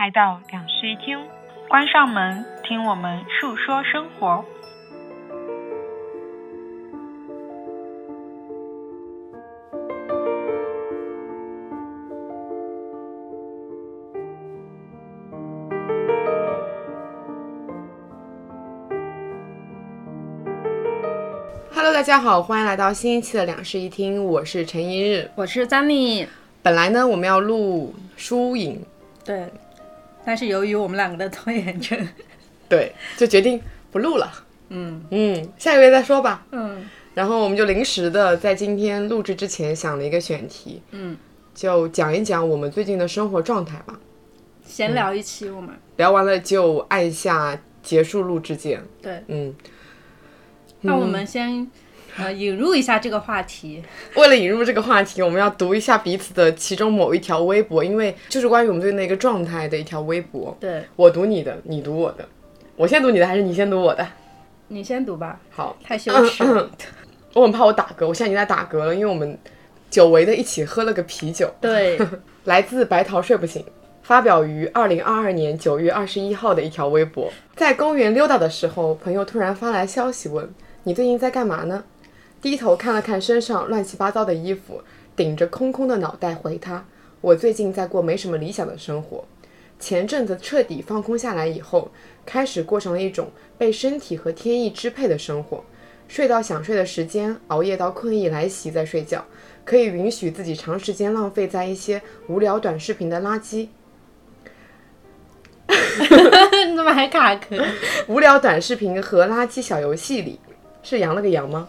来到两室一厅，关上门，听我们述说生活。Hello，大家好，欢迎来到新一期的两室一厅，我是陈一日。我是张妮，本来呢，我们要录书影，对，但是由于我们两个的拖延症，对，就决定不录了。嗯嗯，下个月再说吧。嗯然后我们就临时的在今天录制之前想了一个选题，嗯，就讲一讲我们最近的生活状态吧。闲聊一期我们，聊完了就按下结束录制键。对，嗯，那我们先呃引入一下这个话题，为了引入这个话题，我们要读一下彼此的其中某一条微博，因为就是关于我们最近的一个状态的一条微博。对我读你的，你读我的。我先读你的还是你先读我的？你先读吧，好，太羞耻了，我很怕我打嗝，我现在已经在打嗝了，因为我们久违的一起喝了个啤酒。对，来自白桃睡不醒，发表于二零二二年九月二十一号的一条微博。在公园溜达的时候，朋友突然发来消息问：“你最近在干嘛呢？”低头看了看身上乱七八糟的衣服，顶着空空的脑袋回他：“我最近在过没什么理想的生活。前阵子彻底放空下来以后，开始过上了一种被身体和天意支配的生活。睡到想睡的时间，熬夜到困意来袭再睡觉，可以允许自己长时间浪费在一些无聊短视频的垃圾、你 怎么还卡壳？无聊短视频和垃圾小游戏里。是羊了个羊吗？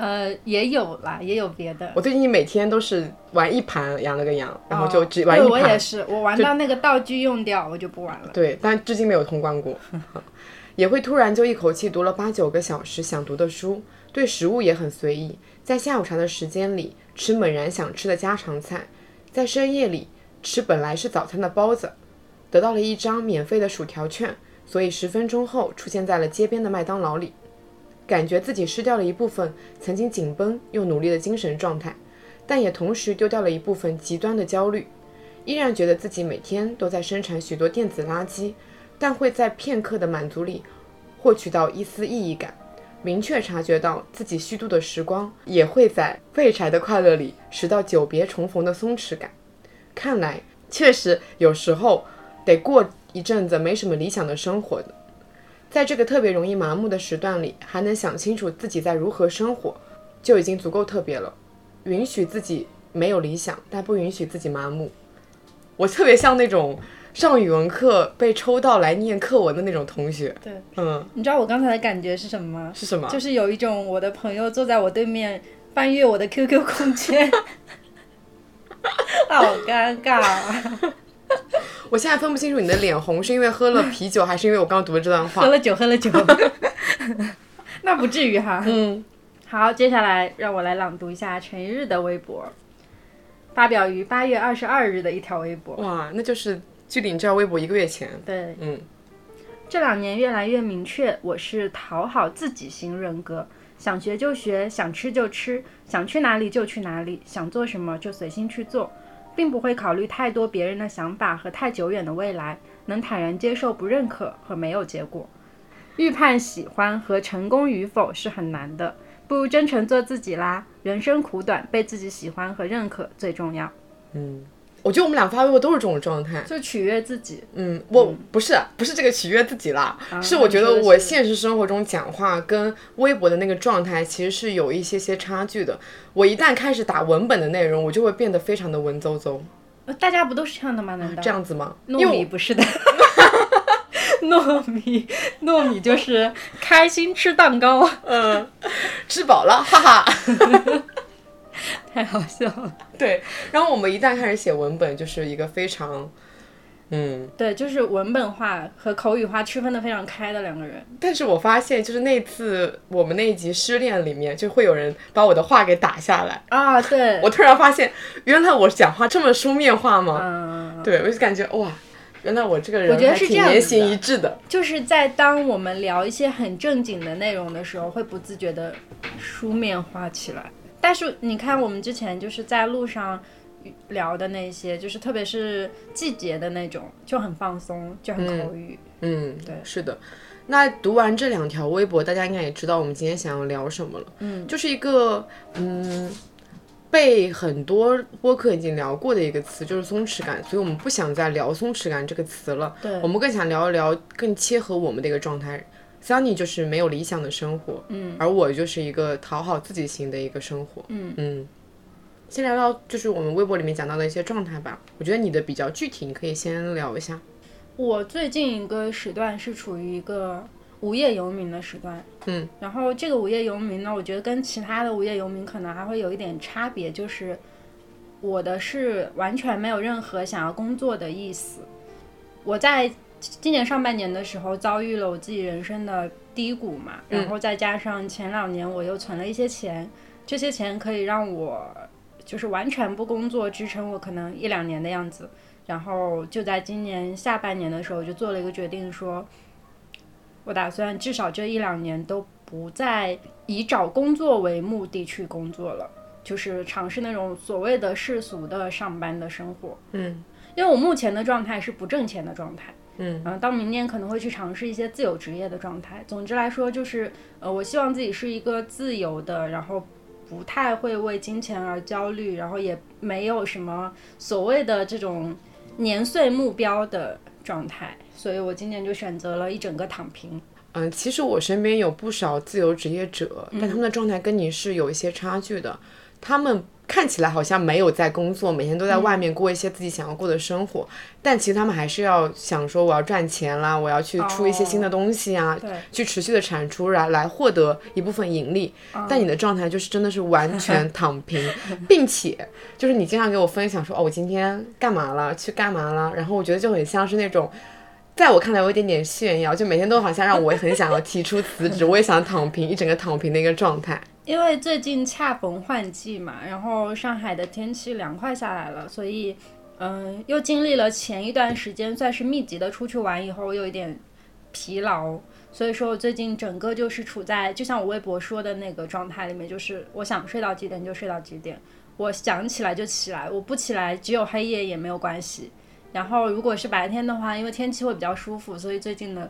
呃，也有啦，也有别的。我最近每天都是玩一盘羊了个羊，然后就只玩一盘。我也是，我玩到那个道具用掉，我就不玩了。对，但至今没有通关过。也会突然就一口气读了八九个小时想读的书，对食物也很随意，在下午茶的时间里吃猛然想吃的家常菜，在深夜里吃本来是早餐的包子，得到了一张免费的薯条券，所以十分钟后出现在了街边的麦当劳里，感觉自己失掉了一部分曾经紧绷又努力的精神状态，但也同时丢掉了一部分极端的焦虑，依然觉得自己每天都在生产许多电子垃圾。但会在片刻的满足里获取到一丝意义感，明确察觉到自己虚度的时光，也会在废柴的快乐里拾到久别重逢的松弛感。看来确实有时候得过一阵子没什么理想的生活的，在这个特别容易麻木的时段里，还能想清楚自己在如何生活，就已经足够特别了。允许自己没有理想，但不允许自己麻木。我特别像那种。上语文课被抽到来念课文的那种同学，对，嗯，你知道我刚才的感觉是什么吗？是什么？就是有一种我的朋友坐在我对面翻阅我的 QQ 空间，好尴尬、啊。我现在分不清楚你的脸红是因为喝了啤酒，还是因为我刚刚读的这段话。喝了酒，喝了酒 那不至于哈。嗯，好，接下来让我来朗读一下陈一日的微博，发表于八月二十二日的一条微博。哇，那就是距离你这条微博一个月前。对，嗯，这两年越来越明确，我是讨好自己型人格，想学就学，想吃就吃，想去哪里就去哪里，想做什么就随心去做，并不会考虑太多别人的想法和太久远的未来，能坦然接受不认可和没有结果。预判喜欢和成功与否是很难的，不如真诚做自己啦。人生苦短，被自己喜欢和认可最重要，嗯，我觉得我们俩发微博都是这种状态。就取悦自己。嗯，我不是不是这个取悦自己啦，啊是我觉得我现实生活中讲话跟微博的那个状态其实是有一些些差距的。我一旦开始打文本的内容，我就会变得非常的文绉绉，呃大家不都是这样的吗？难道这样子吗？糯米不是的，糯米糯米就是开心吃蛋糕，嗯，吃饱了，哈哈。太好笑了。对，然后我们一旦开始写文本，就是一个非常，嗯，对，就是文本化和口语化区分的非常开的两个人。但是我发现，就是那次我们那一集失恋里面，就会有人把我的话给打下来。啊，对，我突然发现，原来我讲话这么书面化吗？嗯，对，我就感觉哇，原来我这个人我觉得是这样言行一致的。就是在当我们聊一些很正经的内容的时候，会不自觉的书面化起来。但是你看，我们之前就是在路上聊的那些，就是特别是季节的那种，就很放松，就很口语。嗯，对是的。那读完这两条微博，大家应该也知道我们今天想要聊什么了。嗯，就是一个嗯，被很多播客已经聊过的一个词，就是松弛感。所以我们不想再聊松弛感这个词了。对我们更想聊一聊更切合我们的一个状态。Sunny 就是没有理想的生活，嗯，而我就是一个讨好自己型的一个生活，嗯嗯。先聊聊就是我们微博里面讲到的一些状态吧。我觉得你的比较具体，你可以先聊一下。我最近一个时段是处于一个无业游民的时段，嗯，然后这个无业游民呢，我觉得跟其他的无业游民可能还会有一点差别，就是我的是完全没有任何想要工作的意思。我在今年上半年的时候遭遇了我自己人生的低谷嘛，然后再加上前两年我又存了一些钱，这些钱可以让我就是完全不工作支撑我可能一两年的样子。然后就在今年下半年的时候，就做了一个决定，说，我打算至少这一两年都不再以找工作为目的去工作了，就是尝试那种所谓的世俗的上班的生活。嗯，因为我目前的状态是不挣钱的状态。嗯，嗯，到明年可能会去尝试一些自由职业的状态。总之来说，就是呃，我希望自己是一个自由的，然后不太会为金钱而焦虑，然后也没有什么所谓的这种年岁目标的状态。所以我今年就选择了一整个躺平。嗯，其实我身边有不少自由职业者，但他们的状态跟你是有一些差距的。他们看起来好像没有在工作，每天都在外面过一些自己想要过的生活，但其实他们还是要想说我要赚钱啦，我要去出一些新的东西啊，对去持续的产出来来获得一部分盈利。但你的状态就是真的是完全躺平，并且就是你经常给我分享说哦，我今天干嘛了，去干嘛了，然后我觉得就很像是那种。在我看来，有一点点炫耀，就每天都好像让我很想要提出辞职，我也想躺平，一整个躺平的一个状态。因为最近恰逢换季嘛，然后上海的天气凉快下来了，所以，嗯、又经历了前一段时间算是密集的出去玩以后，又有一点疲劳，所以说我最近整个就是处在就像我微博说的那个状态里面，就是我想睡到几点就睡到几点，我想起来就起来，我不起来只有黑夜也没有关系。然后如果是白天的话，因为天气会比较舒服，所以最近的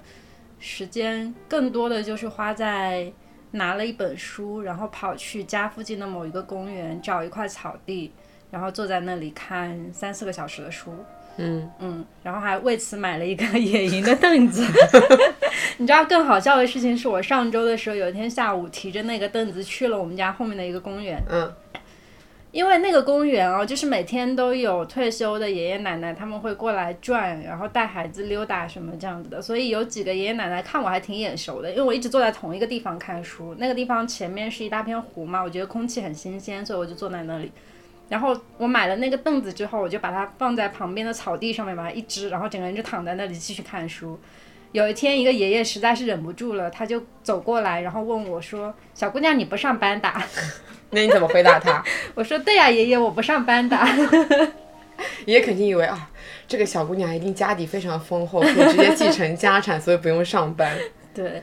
时间更多的就是花在拿了一本书，然后跑去家附近的某一个公园，找一块草地，然后坐在那里看三四个小时的书。嗯嗯，然后还为此买了一个野营的凳子。你知道更好笑的事情是我上周的时候，有一天下午提着那个凳子去了我们家后面的一个公园，嗯因为那个公园哦，就是每天都有退休的爷爷奶奶他们会过来转，然后带孩子溜达什么这样子的，所以有几个爷爷奶奶看我还挺眼熟的，因为我一直坐在同一个地方看书，那个地方前面是一大片湖嘛，我觉得空气很新鲜，所以我就坐在那里。然后我买了那个凳子之后，我就把它放在旁边的草地上面，把它一支，然后整个人就躺在那里继续看书。有一天，一个爷爷实在是忍不住了，他就走过来，然后问我说：“小姑娘，你不上班的？” 那你怎么回答他？我说：“对呀、爷爷，我不上班的。爷爷肯定以为啊，这个小姑娘一定家底非常丰厚，可以直接继承家产，所以不用上班。”对，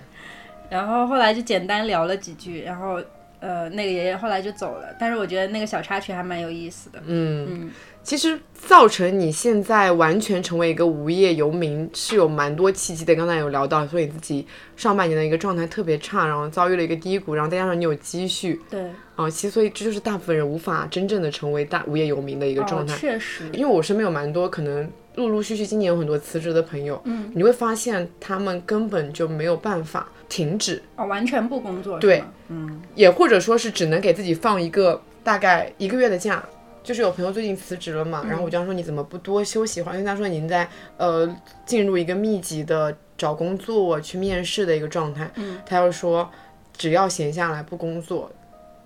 然后后来就简单聊了几句，然后呃，那个爷爷后来就走了。但是我觉得那个小插曲还蛮有意思的。嗯，其实造成你现在完全成为一个无业游民是有蛮多契机的。刚才有聊到，说你自己上半年的一个状态特别差，然后遭遇了一个低谷，然后再加上你有积蓄对，啊，其实所以这就是大部分人无法真正的成为大无业游民的一个状哦，态。确实，因为我身边有蛮多可能陆陆续续今年有很多辞职的朋友，嗯，你会发现他们根本就没有办法停止，哦，完全不工作，对，嗯，也或者说是只能给自己放一个大概一个月的假。就是有朋友最近辞职了嘛，然后我就说你怎么不多休息一会儿？因为他说已经在呃进入一个密集的找工作去面试的一个状态，嗯，他又说只要闲下来不工作。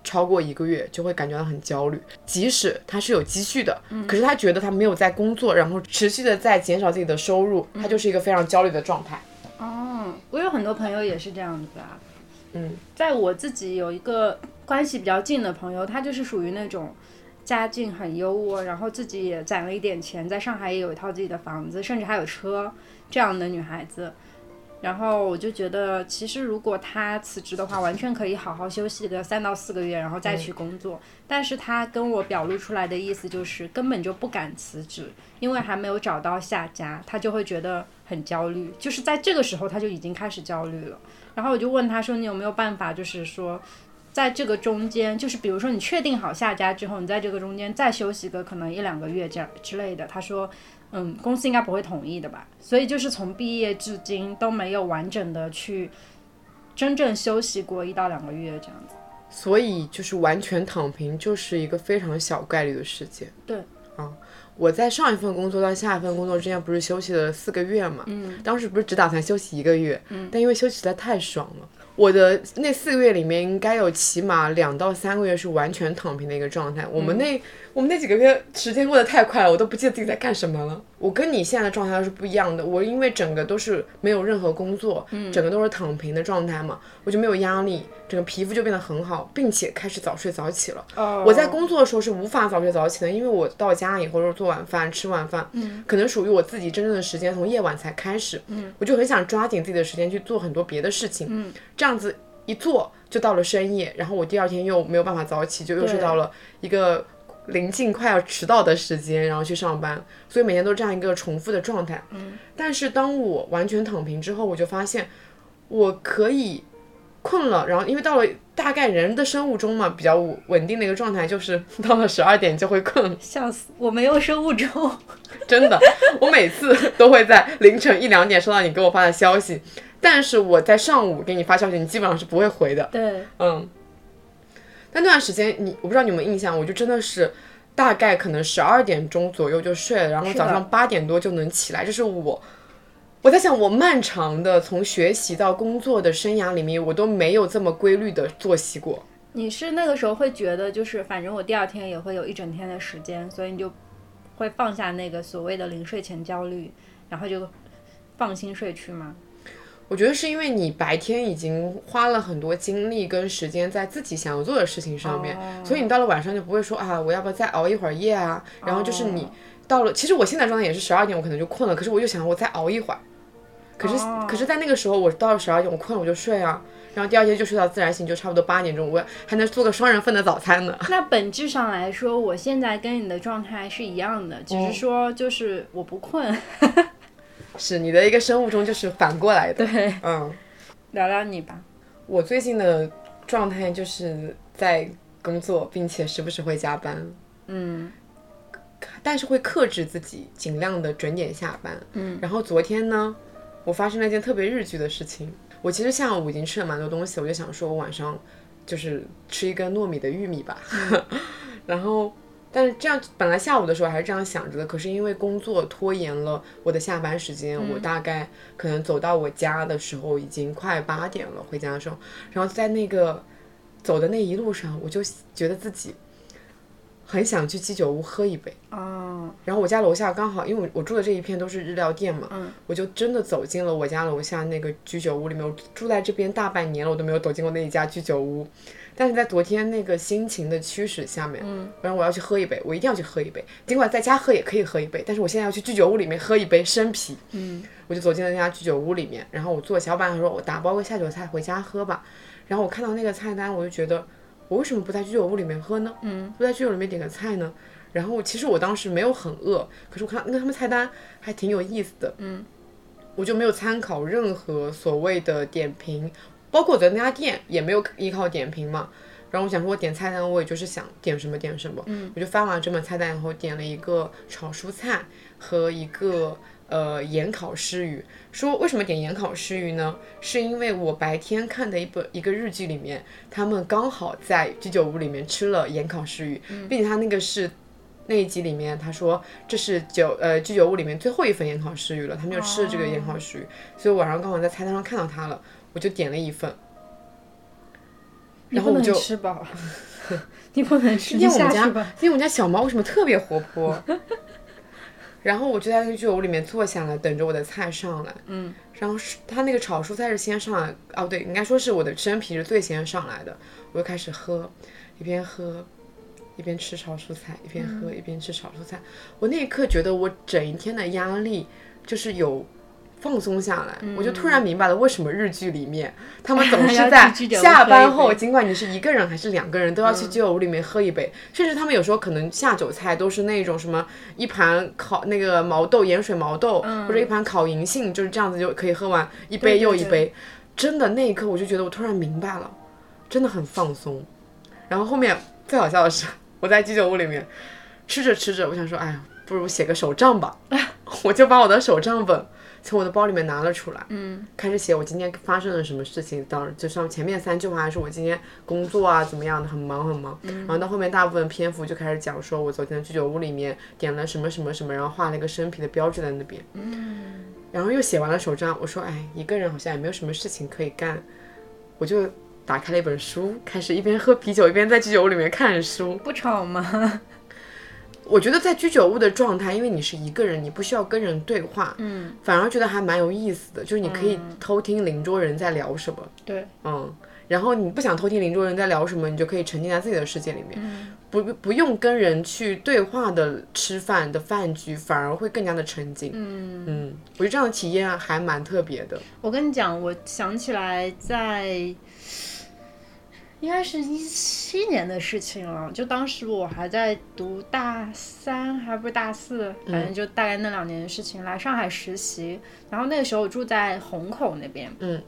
超过一个月就会感觉到很焦虑，即使他是有积蓄的，可是他觉得他没有在工作，然后持续的在减少自己的收入，他就是一个非常焦虑的状态。哦，我有很多朋友也是这样子啊。嗯，在我自己有一个关系比较近的朋友，他就是属于那种家境很优渥，然后自己也攒了一点钱，在上海也有一套自己的房子，甚至还有车这样的女孩子。然后我就觉得，其实如果她辞职的话，完全可以好好休息个三到四个月，然后再去工作。但是她跟我表露出来的意思就是根本就不敢辞职，因为还没有找到下家，她就会觉得很焦虑。就是在这个时候她就已经开始焦虑了。然后我就问她说：“你有没有办法，就是说，在这个中间，就是比如说你确定好下家之后，你在这个中间再休息个可能一两个月这样之类的？”他说。嗯，公司应该不会同意的吧？所以就是从毕业至今都没有完整的去真正休息过一到两个月这样子。所以就是完全躺平就是一个非常小概率的事件。对，啊，我在上一份工作到下一份工作之间不是休息了四个月嘛？嗯，当时不是只打算休息一个月，嗯，但因为休息实在太爽了，我的那四个月里面应该有起码两到三个月是完全躺平的一个状态。我们那我们那几个月时间过得太快了，我都不记得自己在干什么了。我跟你现在的状态是不一样的，我因为整个都是没有任何工作，整个都是躺平的状态嘛，我就没有压力，整个皮肤就变得很好，并且开始早睡早起了。哦，我在工作的时候是无法早睡早起的，因为我到家以后就是做晚饭、吃晚饭，嗯，可能属于我自己真正的时间从夜晚才开始，嗯，我就很想抓紧自己的时间去做很多别的事情，嗯，这样子一做就到了深夜，然后我第二天又没有办法早起，就又睡到了一个临近快要迟到的时间，然后去上班，所以每天都这样一个重复的状态，嗯，但是当我完全躺平之后，我就发现我可以困了，然后因为到了大概人的生物钟嘛，比较稳定的一个状态，就是到了十二点就会困，笑死，我没有生物钟。真的，我每次都会在凌晨一两点收到你给我发的消息，但是我在上午给你发消息，你基本上是不会回的。对，嗯，但那段时间你我不知道你有没有印象，我就真的是大概可能十二点钟左右就睡了，然后早上八点多就能起来，这是我。我在想，我漫长的从学习到工作的生涯里面，我都没有这么规律的作息过。你是那个时候会觉得，就是反正我第二天也会有一整天的时间，所以你就会放下那个所谓的临睡前焦虑，然后就放心睡去吗？我觉得是因为你白天已经花了很多精力跟时间在自己想要做的事情上面，哦所以你到了晚上就不会说啊，我要不要再熬一会儿夜啊？然后就是你哦到了，其实我现在状态也是十二点，我可能就困了，可是我又想我再熬一会儿，可是、哦可是在那个时候，我到了十二点，我困了我就睡啊，然后第二天就睡到自然醒，就差不多八点钟，我还能做个双人份的早餐呢。那本质上来说，我现在跟你的状态是一样的，只是说就是我不困。是你的一个生物钟就是反过来的，对，嗯。聊聊你吧。我最近的状态就是在工作，并且时不时会加班，嗯但是会克制自己，尽量的准点下班。嗯，然后昨天呢，我发生了一件特别日剧的事情。我其实下午已经吃了蛮多东西，我就想说我晚上就是吃一根糯米的玉米吧。然后，但是这样本来下午的时候还是这样想着的，可是因为工作拖延了我的下班时间，我大概可能走到我家的时候已经快八点了，回家的时候，然后在那个走的那一路上，我就觉得自己很想去鸡酒屋喝一杯。哦，然后我家楼下刚好，因为我我住的这一片都是日料店嘛，嗯我就真的走进了我家楼下那个居酒屋里面。我住在这边大半年了，我都没有走进过那一家居酒屋。但是在昨天那个心情的驱使下面，嗯，然后我要去喝一杯，我一定要去喝一杯。尽管在家喝也可以喝一杯，但是我现在要去居酒屋里面喝一杯生啤。嗯，我就走进了那家居酒屋里面，然后我坐下，老板说我打包个下酒菜回家喝吧。然后我看到那个菜单，我就觉得我为什么不在居酒屋里面喝呢？嗯，不在居酒屋里面点个菜呢？然后其实我当时没有很饿，可是我看那他们菜单还挺有意思的，嗯，我就没有参考任何所谓的点评，包括我在那家店也没有依靠点评嘛。然后我想说，我点菜单，我也就是想点什么点什么，嗯，我就翻完这本菜单以后，点了一个炒蔬菜和一个呃盐烤湿鱼。说为什么点盐烤湿鱼呢？是因为我白天看的一本一个日剧里面，他们刚好在居酒屋里面吃了盐烤湿鱼，并且他那个是那一集里面他说这是酒呃居酒屋里面最后一份盐烤石鱼了，他们就吃了这个盐烤石鱼，所以我晚上刚好在菜单上看到它了，我就点了一份。然后我就吃饱，你不能吃，下去吧。，今天我们家小猫为什么特别活泼？然后我就在那个居酒屋里面坐下来，等着我的菜上来。嗯，然后是它那个炒蔬菜是先上来，哦对，应该说是我的生皮是最先上来的，我就开始喝，一边喝一边吃炒蔬菜，一边喝一边吃炒蔬菜。我那一刻觉得我整一天的压力就是有放松下来，嗯我就突然明白了为什么日剧里面 他们总是在下班后，尽管你是一个人还是两个人，都要去居酒屋里面喝一杯。甚至他们有时候可能下酒菜都是那种什么一盘烤那个毛豆盐水毛豆，或者一盘烤银杏，就是这样子就可以喝完一杯又一杯。真的那一刻我就觉得我突然明白了，真的很放松。然后后面最好笑的是，我在居酒屋里面吃着吃着，我想说，哎呀，不如写个手账吧，我就把我的手账本从我的包里面拿了出来，嗯，开始写我今天发生了什么事情。当然，就像前面三句话还是我今天工作啊怎么样的，很忙很忙。嗯然后到后面大部分篇幅就开始讲说我昨天居酒屋里面点了什么什么什么，然后画了一个生啤的标志在那边，嗯，然后又写完了手账，我说，哎，一个人好像也没有什么事情可以干，我就。打开了一本书，开始一边喝啤酒一边在居酒屋里面看书。不吵吗？我觉得在居酒屋的状态，因为你是一个人，你不需要跟人对话，嗯，反而觉得还蛮有意思的，就是你可以偷听邻桌人在聊什么，对，嗯，然后你不想偷听邻桌人在聊什么，你就可以沉浸在自己的世界里面，不不用跟人去对话的吃饭的饭局，反而会更加的沉浸，嗯。嗯，我觉得这样的体验还蛮特别的，我跟你讲，我想起来在。应该是一七年的事情了，就当时我还在读大三，还不是大四，反正就大概那两年的事情。来上海实习，然后那个时候我住在虹口那边，嗯，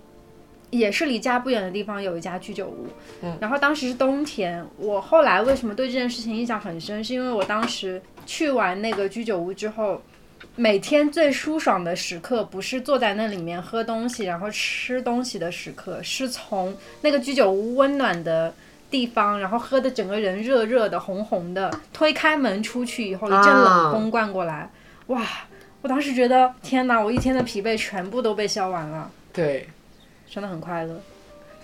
也是离家不远的地方有一家居酒屋，嗯，然后当时是冬天。我后来为什么对这件事情印象很深，是因为我当时去完那个居酒屋之后。每天最舒爽的时刻，不是坐在那里面喝东西，然后吃东西的时刻，是从那个居酒屋温暖的地方，然后喝的整个人热热的、红红的，推开门出去以后，一阵冷风灌过来，哇！我当时觉得，天哪，我一天的疲惫全部都被消完了，对，真的很快乐。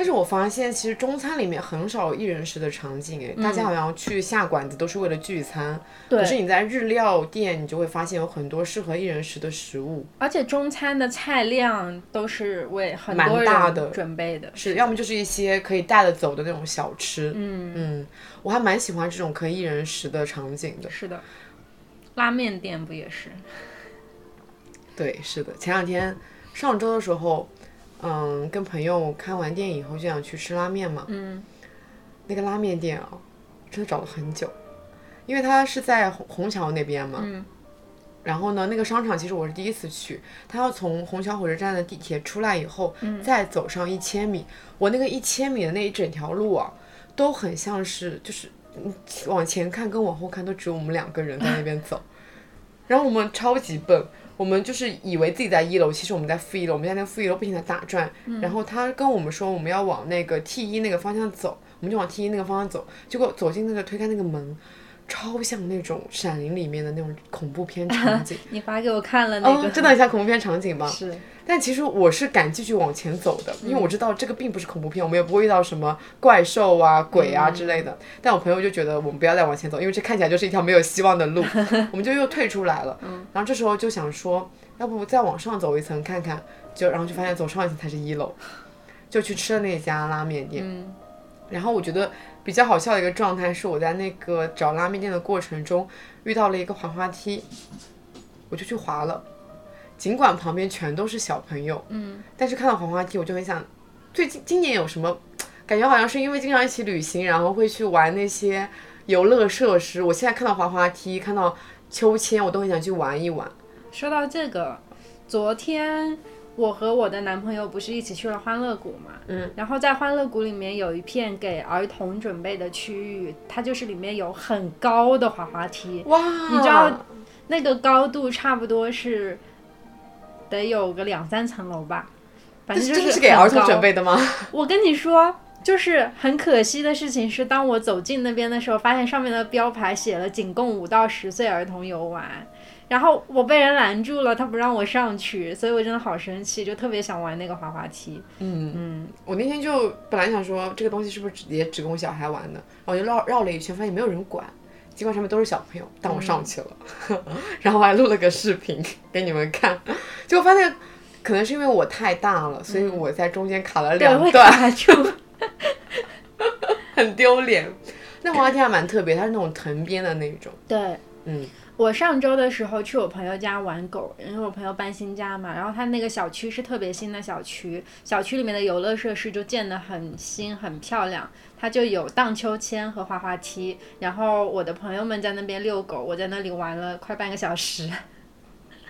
但是我发现，其实中餐里面很少有一人食的场景，哎、大家好像去下馆子都是为了聚餐。可是你在日料店，你就会发现有很多适合一人食的食物，而且中餐的菜量都是为很多蛮大的人准备的，是要么就是一些可以带得走的那种小吃。嗯嗯，我还蛮喜欢这种可以一人食的场景的。是的，拉面店不也是？对，是的。前两天上周的时候，嗯，跟朋友看完电影以后就想去吃拉面嘛。嗯，那个拉面店啊，真的找了很久，因为它是在虹虹桥那边嘛。嗯。然后呢，那个商场其实我是第一次去，它要从虹桥火车站的地铁出来以后，嗯再走上一千米。我那个一千米的那一整条路啊，都很像是就是嗯往前看跟往后看都只有我们两个人在那边走，然后我们超级笨。我们就是以为自己在一楼，其实我们在负一楼，我们在那负一楼不停的打转。然后他跟我们说我们要往那个 T 一那个方向走，我们就往 T 一那个方向走。结果走进那个推开那个门，超像那种《闪灵》里面的那种恐怖片场景。你发给我看了那个，哦，真的很像恐怖片场景吧？是。但其实我是敢继续往前走的，因为我知道这个并不是恐怖片，我们也不会遇到什么怪兽啊、鬼啊之类的。但我朋友就觉得我们不要再往前走，因为这看起来就是一条没有希望的路，我们就又退出来了。然后这时候就想说，要不再往上走一层看看，就然后就发现走上一层才是一楼，就去吃了那家拉面店。然后我觉得比较好笑的一个状态是，我在那个找拉面店的过程中遇到了一个滑滑梯，我就去滑了。尽管旁边全都是小朋友，嗯，但是看到滑滑梯，我就很想，最近今年有什么感觉？好像是因为经常一起旅行，然后会去玩那些游乐设施。我现在看到滑滑梯，看到秋千，我都很想去玩一玩。说到这个，昨天我和我的男朋友不是一起去了欢乐谷嘛，嗯，然后在欢乐谷里面有一片给儿童准备的区域，它就是里面有很高的滑滑梯，哇，你知道那个高度差不多是。得有个两三层楼吧，反正就是给儿童准备的吗？我跟你说，就是很可惜的事情是，当我走进那边的时候，发现上面的标牌写了仅供五到十岁儿童游玩，然后我被人拦住了，他不让我上去，所以我真的好生气，就特别想玩那个滑滑梯。嗯嗯，我那天就本来想说这个东西是不是也只供小孩玩的，然后我就绕绕了一圈，发现没有人管。尽管上面都是小朋友，但我上去了，然后我还录了个视频给你们看。结果发现，可能是因为我太大了，所以我在中间卡了两段，卡住，很丢脸。那滑滑梯还蛮特别，它是那种藤编的那种。对，嗯，我上周的时候去我朋友家玩狗，因为我朋友搬新家嘛，然后他那个小区是特别新的小区，小区里面的游乐设施就建得很新很漂亮，它就有荡秋千和滑滑梯，然后我的朋友们在那边遛狗，我在那里玩了快半个小时。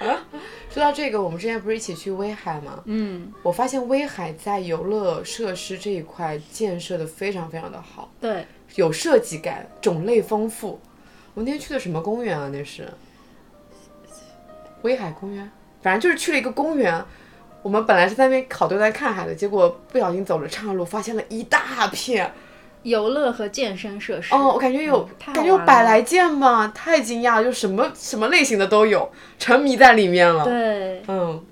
啊说到这个，我们之前不是一起去威海吗？嗯，我发现威海在游乐设施这一块建设的非常非常的好，对，有设计感，种类丰富。我那天去的什么公园啊？那是威海公园，反正就是去了一个公园。我们本来是在那边考队在看海的，结果不小心走了岔路，发现了一大片。游乐和健身设施。哦，我感觉有，感觉有百来件吧，太惊讶了，就什么什么类型的都有，沉迷在里面了。对，嗯。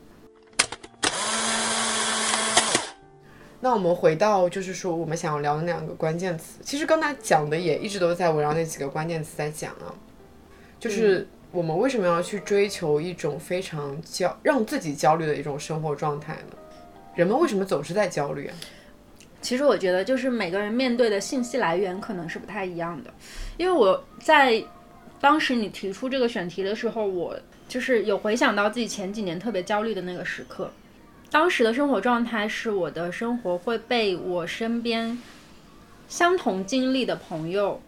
那我们回到，就是说我们想要聊的那两个关键词，其实刚才讲的也一直都在围绕那几个关键词在讲啊，就是我们为什么要去追求一种非常焦让自己焦虑的一种生活状态呢？人们为什么总是在焦虑啊？其实我觉得就是每个人面对的信息来源可能是不太一样的，因为我在当时你提出这个选题的时候，我就是有回想到自己前几年特别焦虑的那个时刻。当时的生活状态是我的生活会被我身边相同经历的朋友，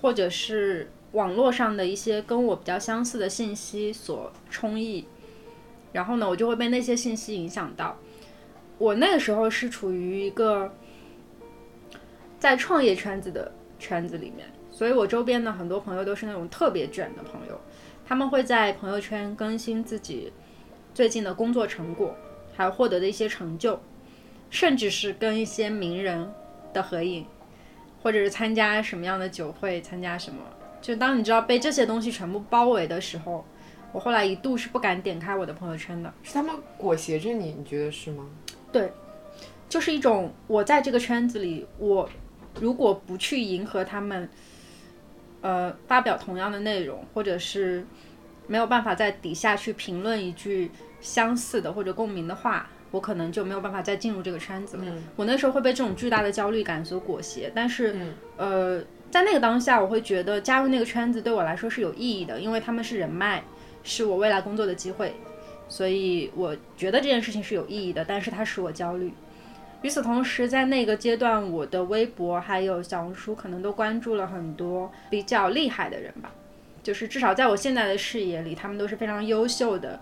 或者是网络上的一些跟我比较相似的信息所充溢，然后呢，我就会被那些信息影响到。我那个时候是处于一个在创业圈子的圈子里面，所以我周边的很多朋友都是那种特别卷的朋友，他们会在朋友圈更新自己最近的工作成果，还有获得的一些成就，甚至是跟一些名人的合影，或者是参加什么样的酒会，参加什么。就当你知道被这些东西全部包围的时候，我后来一度是不敢点开我的朋友圈的。是他们裹挟着你，你觉得是吗？对就是一种我在这个圈子里，我如果不去迎合他们，呃，发表同样的内容，或者是没有办法在底下去评论一句相似的或者共鸣的话，我可能就没有办法再进入这个圈子了。我那时候会被这种巨大的焦虑感所裹挟，但是，呃，在那个当下，我会觉得加入那个圈子对我来说是有意义的，因为他们是人脉，是我未来工作的机会，所以我觉得这件事情是有意义的，但是它使我焦虑。与此同时，在那个阶段，我的微博还有小红书可能都关注了很多比较厉害的人吧，就是至少在我现在的视野里，他们都是非常优秀的，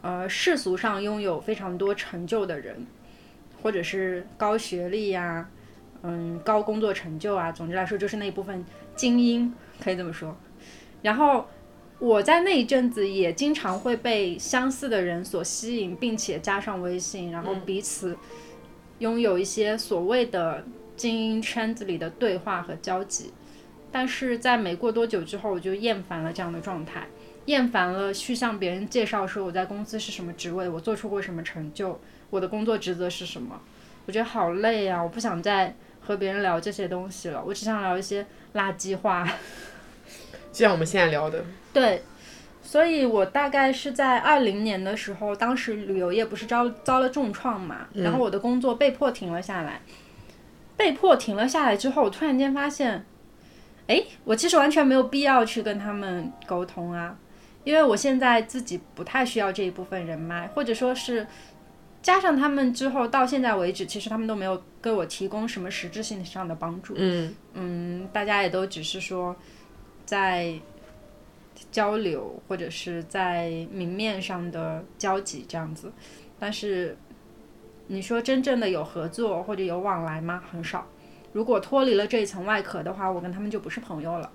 呃，世俗上拥有非常多成就的人，或者是高学历呀、嗯，高工作成就啊，总之来说就是那一部分精英，可以这么说。然后我在那一阵子也经常会被相似的人所吸引，并且加上微信，然后彼此。拥有一些所谓的精英圈子里的对话和交集，但是在没过多久之后，我就厌烦了这样的状态，厌烦了去向别人介绍说我在公司是什么职位，我做出过什么成就，我的工作职责是什么。我觉得好累啊，我不想再和别人聊这些东西了，我只想聊一些垃圾话。就像我们现在聊的，对。所以我大概是在二零年的时候，当时旅游业不是遭遭了重创嘛，然后我的工作被迫停了下来。被迫停了下来之后，我突然间发现，哎，我其实完全没有必要去跟他们沟通啊，因为我现在自己不太需要这一部分人脉，或者说是加上他们之后到现在为止，其实他们都没有给我提供什么实质性上的帮助。嗯嗯，大家也都只是说在。交流或者是在明面上的交集这样子，但是你说真正的有合作或者有往来吗？很少。如果脱离了这一层外壳的话，我跟他们就不是朋友了。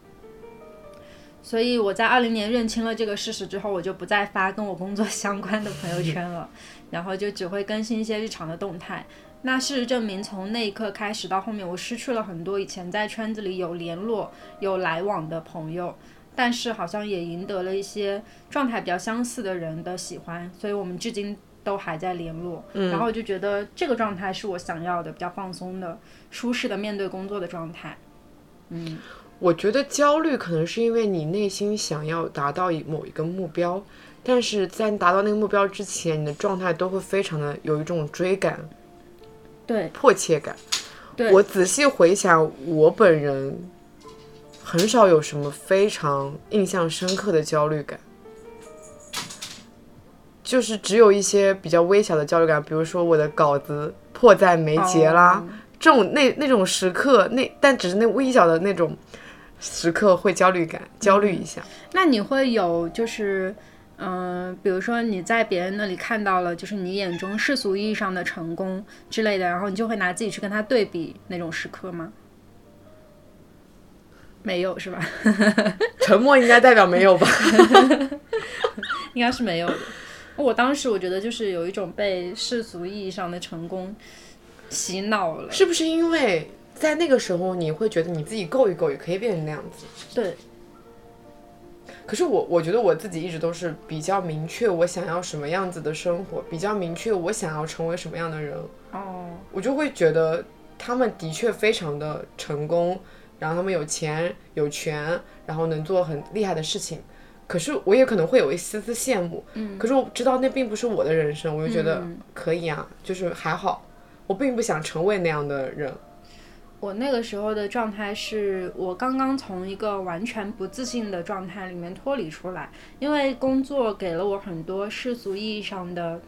所以我在二零年认清了这个事实之后，我就不再发跟我工作相关的朋友圈了，然后就只会更新一些日常的动态。那事实证明，从那一刻开始到后面，我失去了很多以前在圈子里有联络、有来往的朋友。但是好像也赢得了一些状态比较相似的人的喜欢，所以我们至今都还在联络。嗯，然后我就觉得这个状态是我想要的，比较放松的、舒适的面对工作的状态。嗯，我觉得焦虑可能是因为你内心想要达到某一个目标，但是在达到那个目标之前，你的状态都会非常的有一种追赶，对，迫切感。对，我仔细回想，我本人。很少有什么非常印象深刻的焦虑感，就是只有一些比较微小的焦虑感，比如说我的稿子迫在眉睫啦，哦这种那那种时刻，那但只是那微小的那种时刻会焦虑感，焦虑一下。那你会有就是，嗯、比如说你在别人那里看到了，就是你眼中世俗意义上的成功之类的，然后你就会拿自己去跟他对比那种时刻吗？没有是吧？沉默应该代表没有吧？应该是没有的。我当时我觉得就是有一种被世俗意义上的成功洗脑了。是不是因为在那个时候你会觉得你自己够一够也可以变成那样子？对，可是我我觉得我自己一直都是比较明确我想要什么样子的生活，比较明确我想要成为什么样的人，哦，我就会觉得他们的确非常的成功，然后他们有钱有权，然后能做很厉害的事情。可是我也可能会有一丝丝羡慕，嗯，可是我知道那并不是我的人生，我就觉得可以啊，就是还好，我并不想成为那样的人。我那个时候的状态是我刚刚从一个完全不自信的状态里面脱离出来，因为工作给了我很多世俗意义上的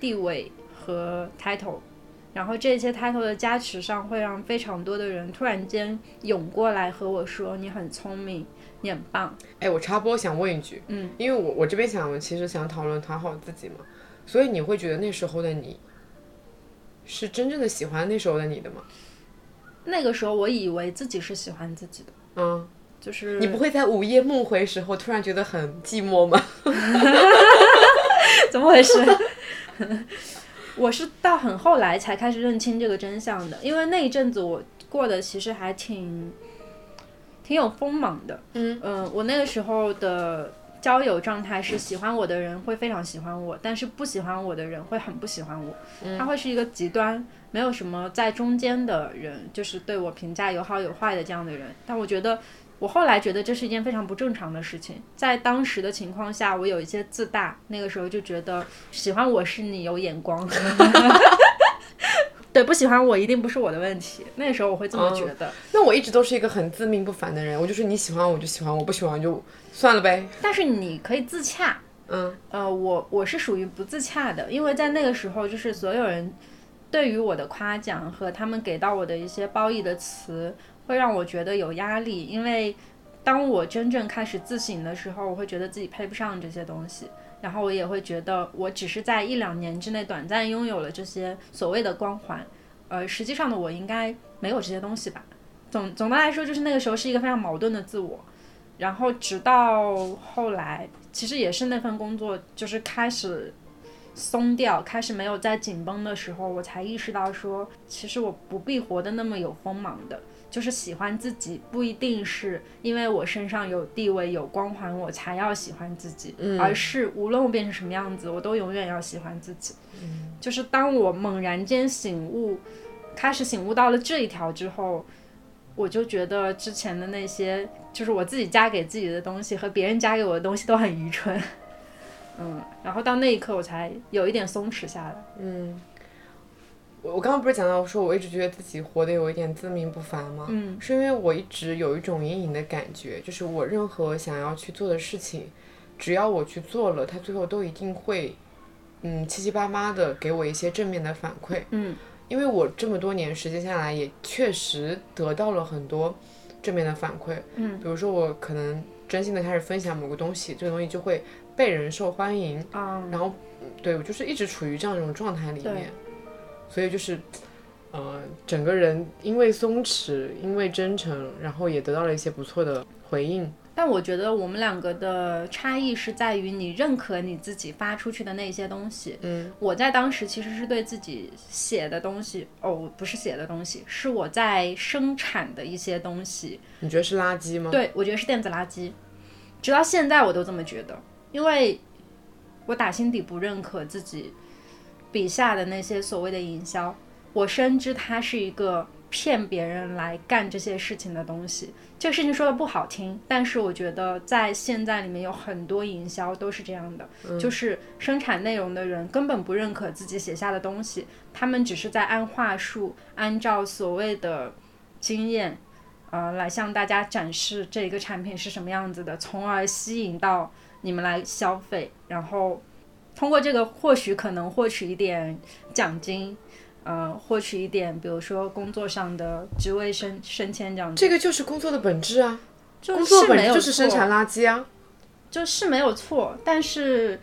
地位和 title，然后这些 title 的加持上会让非常多的人突然间涌过来和我说你很聪明，你很棒。哎，我插播想问一句，嗯，因为我我这边想其实想讨论讨好自己嘛，所以你会觉得那时候的你是真正的喜欢那时候的你的吗？那个时候我以为自己是喜欢自己的，嗯，就是你不会在午夜梦回时候突然觉得很寂寞吗？怎么回事？我是到很后来才开始认清这个真相的，因为那一阵子我过得其实还挺挺有锋芒的。嗯我那个时候的交友状态是喜欢我的人会非常喜欢我，但是不喜欢我的人会很不喜欢我。他会是一个极端，没有什么在中间的人，就是对我评价有好有坏的这样的人。但我觉得。我后来觉得这是一件非常不正常的事情，在当时的情况下，我有一些自大，那个时候就觉得喜欢我是你有眼光，对，不喜欢我一定不是我的问题。那个时候我会这么觉得，那我一直都是一个很自命不凡的人，我就是你喜欢我就喜欢，我不喜欢就算了呗。但是你可以自洽，嗯，呃，我我是属于不自洽的，因为在那个时候，就是所有人对于我的夸奖和他们给到我的一些褒义的词，会让我觉得有压力。因为当我真正开始自省的时候，我会觉得自己配不上这些东西，然后我也会觉得我只是在一两年之内短暂拥有了这些所谓的光环，呃，实际上的我应该没有这些东西吧。总总的来说，就是那个时候是一个非常矛盾的自我。然后直到后来，其实也是那份工作就是开始松掉，开始没有再紧绷的时候，我才意识到说，其实我不必活得那么有锋芒的。就是喜欢自己，不一定是因为我身上有地位、有光环，我才要喜欢自己，而是无论我变成什么样子，我都永远要喜欢自己。就是当我猛然间醒悟，开始醒悟到了这一条之后，我就觉得之前的那些，就是我自己加给自己的东西和别人加给我的东西都很愚蠢。嗯，然后到那一刻我才有一点松弛下来。我我刚刚不是讲到说我一直觉得自己活得有一点自命不凡吗？嗯，是因为我一直有一种隐隐的感觉，就是我任何想要去做的事情，只要我去做了，它最后都一定会，嗯，七七八八的给我一些正面的反馈。嗯，因为我这么多年实践下来，也确实得到了很多正面的反馈。嗯，比如说我可能真心的开始分享某个东西，这个东西就会被人受欢迎。啊、然后，嗯对我就是一直处于这样一种状态里面，所以就是，呃，整个人因为松弛，因为真诚，然后也得到了一些不错的回应。但我觉得我们两个的差异是在于你认可你自己发出去的那些东西。嗯，我在当时其实是对自己写的东西，哦，不是写的东西，是我在生产的一些东西。你觉得是垃圾吗？对，我觉得是电子垃圾，直到现在我都这么觉得，因为我打心底不认可自己笔下的那些所谓的营销，我深知它是一个骗别人来干这些事情的东西。这个事情说的不好听，但是我觉得在现在里面有很多营销都是这样的，就是生产内容的人根本不认可自己写下的东西，他们只是在按话术，按照所谓的经验。呃，来向大家展示这一个产品是什么样子的，从而吸引到你们来消费，然后通过这个或许可能获取一点奖金，呃，获取一点比如说工作上的职位升升迁这样子。这个就是工作的本质啊，就工作是没有本质就是生错产垃圾啊。就是没有错，但是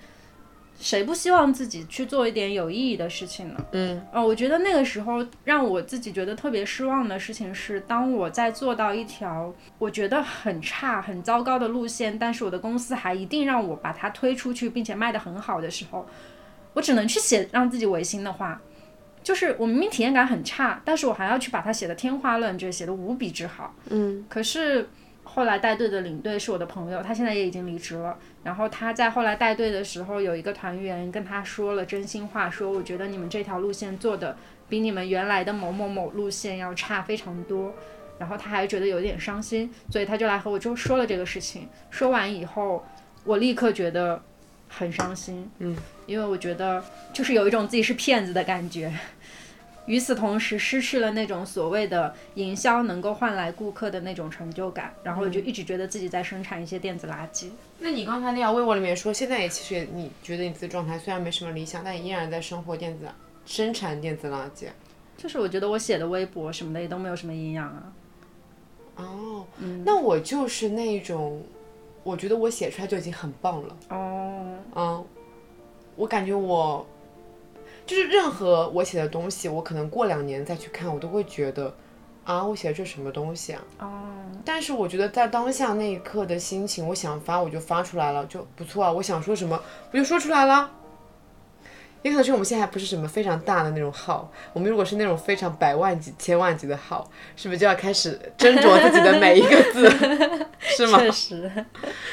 谁不希望自己去做一点有意义的事情呢？嗯，呃，我觉得那个时候让我自己觉得特别失望的事情是，当我在做到一条我觉得很差、很糟糕的路线，但是我的公司还一定让我把它推出去，并且卖得很好的时候，我只能去写让自己违心的话。就是我明明体验感很差，但是我还要去把它写得天花乱坠，写得无比之好。嗯，可是后来带队的领队是我的朋友，他现在也已经离职了。然后他在后来带队的时候，有一个团员跟他说了真心话，说我觉得你们这条路线做的比你们原来的某某某路线要差非常多。然后他还觉得有点伤心，所以他就来和我就说了这个事情。说完以后，我立刻觉得很伤心，嗯，因为我觉得就是有一种自己是骗子的感觉。与此同时，失去了那种所谓的营销能够换来顾客的那种成就感，然后我就一直觉得自己在生产一些电子垃圾。那你刚才那条微博里面说，现在也其实也你觉得你自己状态虽然没什么理想，但也依然在生活电子生产电子垃圾。就是我觉得我写的微博什么的也都没有什么营养啊。哦，那我就是那种，我觉得我写出来就已经很棒了。哦，嗯，我感觉我就是任何我写的东西，我可能过两年再去看，我都会觉得啊，我写的这什么东西啊？哦，但是我觉得在当下那一刻的心情，我想发我就发出来了，就不错啊。我想说什么我就说出来了。也可能是我们现在还不是什么非常大的那种号，我们如果是那种非常百万级、千万级的号，是不是就要开始斟酌自己的每一个字，是吗？确实。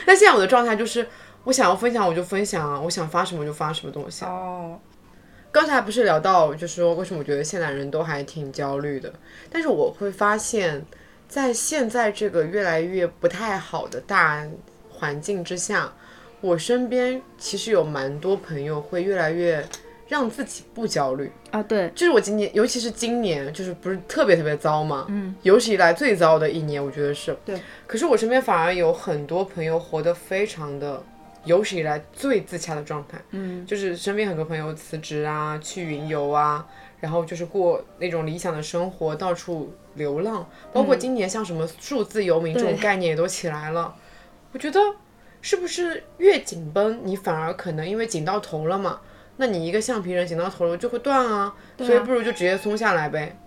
那现在我的状态就是，我想要分享我就分享啊，我想发什么就发什么东西啊。哦，刚才不是聊到，就是说为什么我觉得现代人都还挺焦虑的，但是我会发现，在现在这个越来越不太好的大环境之下，我身边其实有蛮多朋友会越来越让自己不焦虑。啊，对，就是我今年，尤其是今年，就是不是特别特别糟嘛，嗯，有史以来最糟的一年，我觉得是。对。可是我身边反而有很多朋友活得非常的有史以来最自洽的状态，嗯，就是身边很多朋友辞职啊，去云游啊，然后就是过那种理想的生活，到处流浪，包括今年像什么数字游民这种概念也都起来了。我觉得是不是越紧绷，你反而可能因为紧到头了嘛？那你一个橡皮人紧到头了就会断啊，所以不如就直接松下来呗。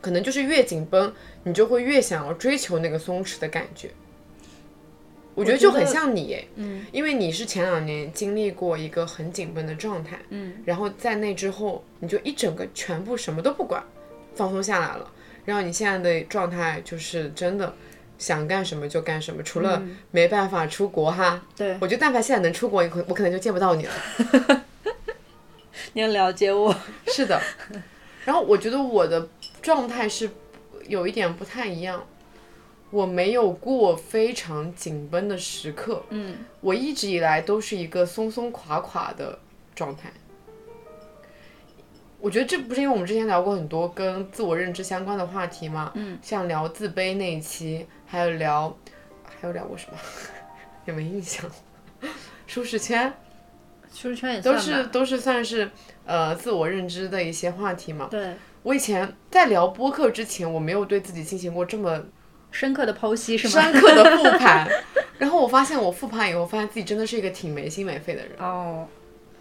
可能就是越紧绷，你就会越想要追求那个松弛的感觉。我觉得就很像你耶，嗯，因为你是前两年经历过一个很紧绷的状态，嗯，然后在那之后，你就一整个全部什么都不管，放松下来了。然后你现在的状态就是真的想干什么就干什么，除了没办法出国哈。对，我觉得但凡现在能出国，我可我可能就见不到你了。你很了解我。是的，然后我觉得我的状态是有一点不太一样，我没有过非常紧绷的时刻，嗯，我一直以来都是一个松松垮垮的状态。我觉得这不是因为我们之前聊过很多跟自我认知相关的话题吗？嗯，像聊自卑那一期，还有聊，还有聊过什么？有没有印象？舒适圈舒适圈也都算是都是算是呃自我认知的一些话题嘛。对我以前在聊播客之前，我没有对自己进行过这么深刻的剖析是吗？深刻的复盘，然后我发现我复盘以后，发现自己真的是一个挺没心没肺的人。哦，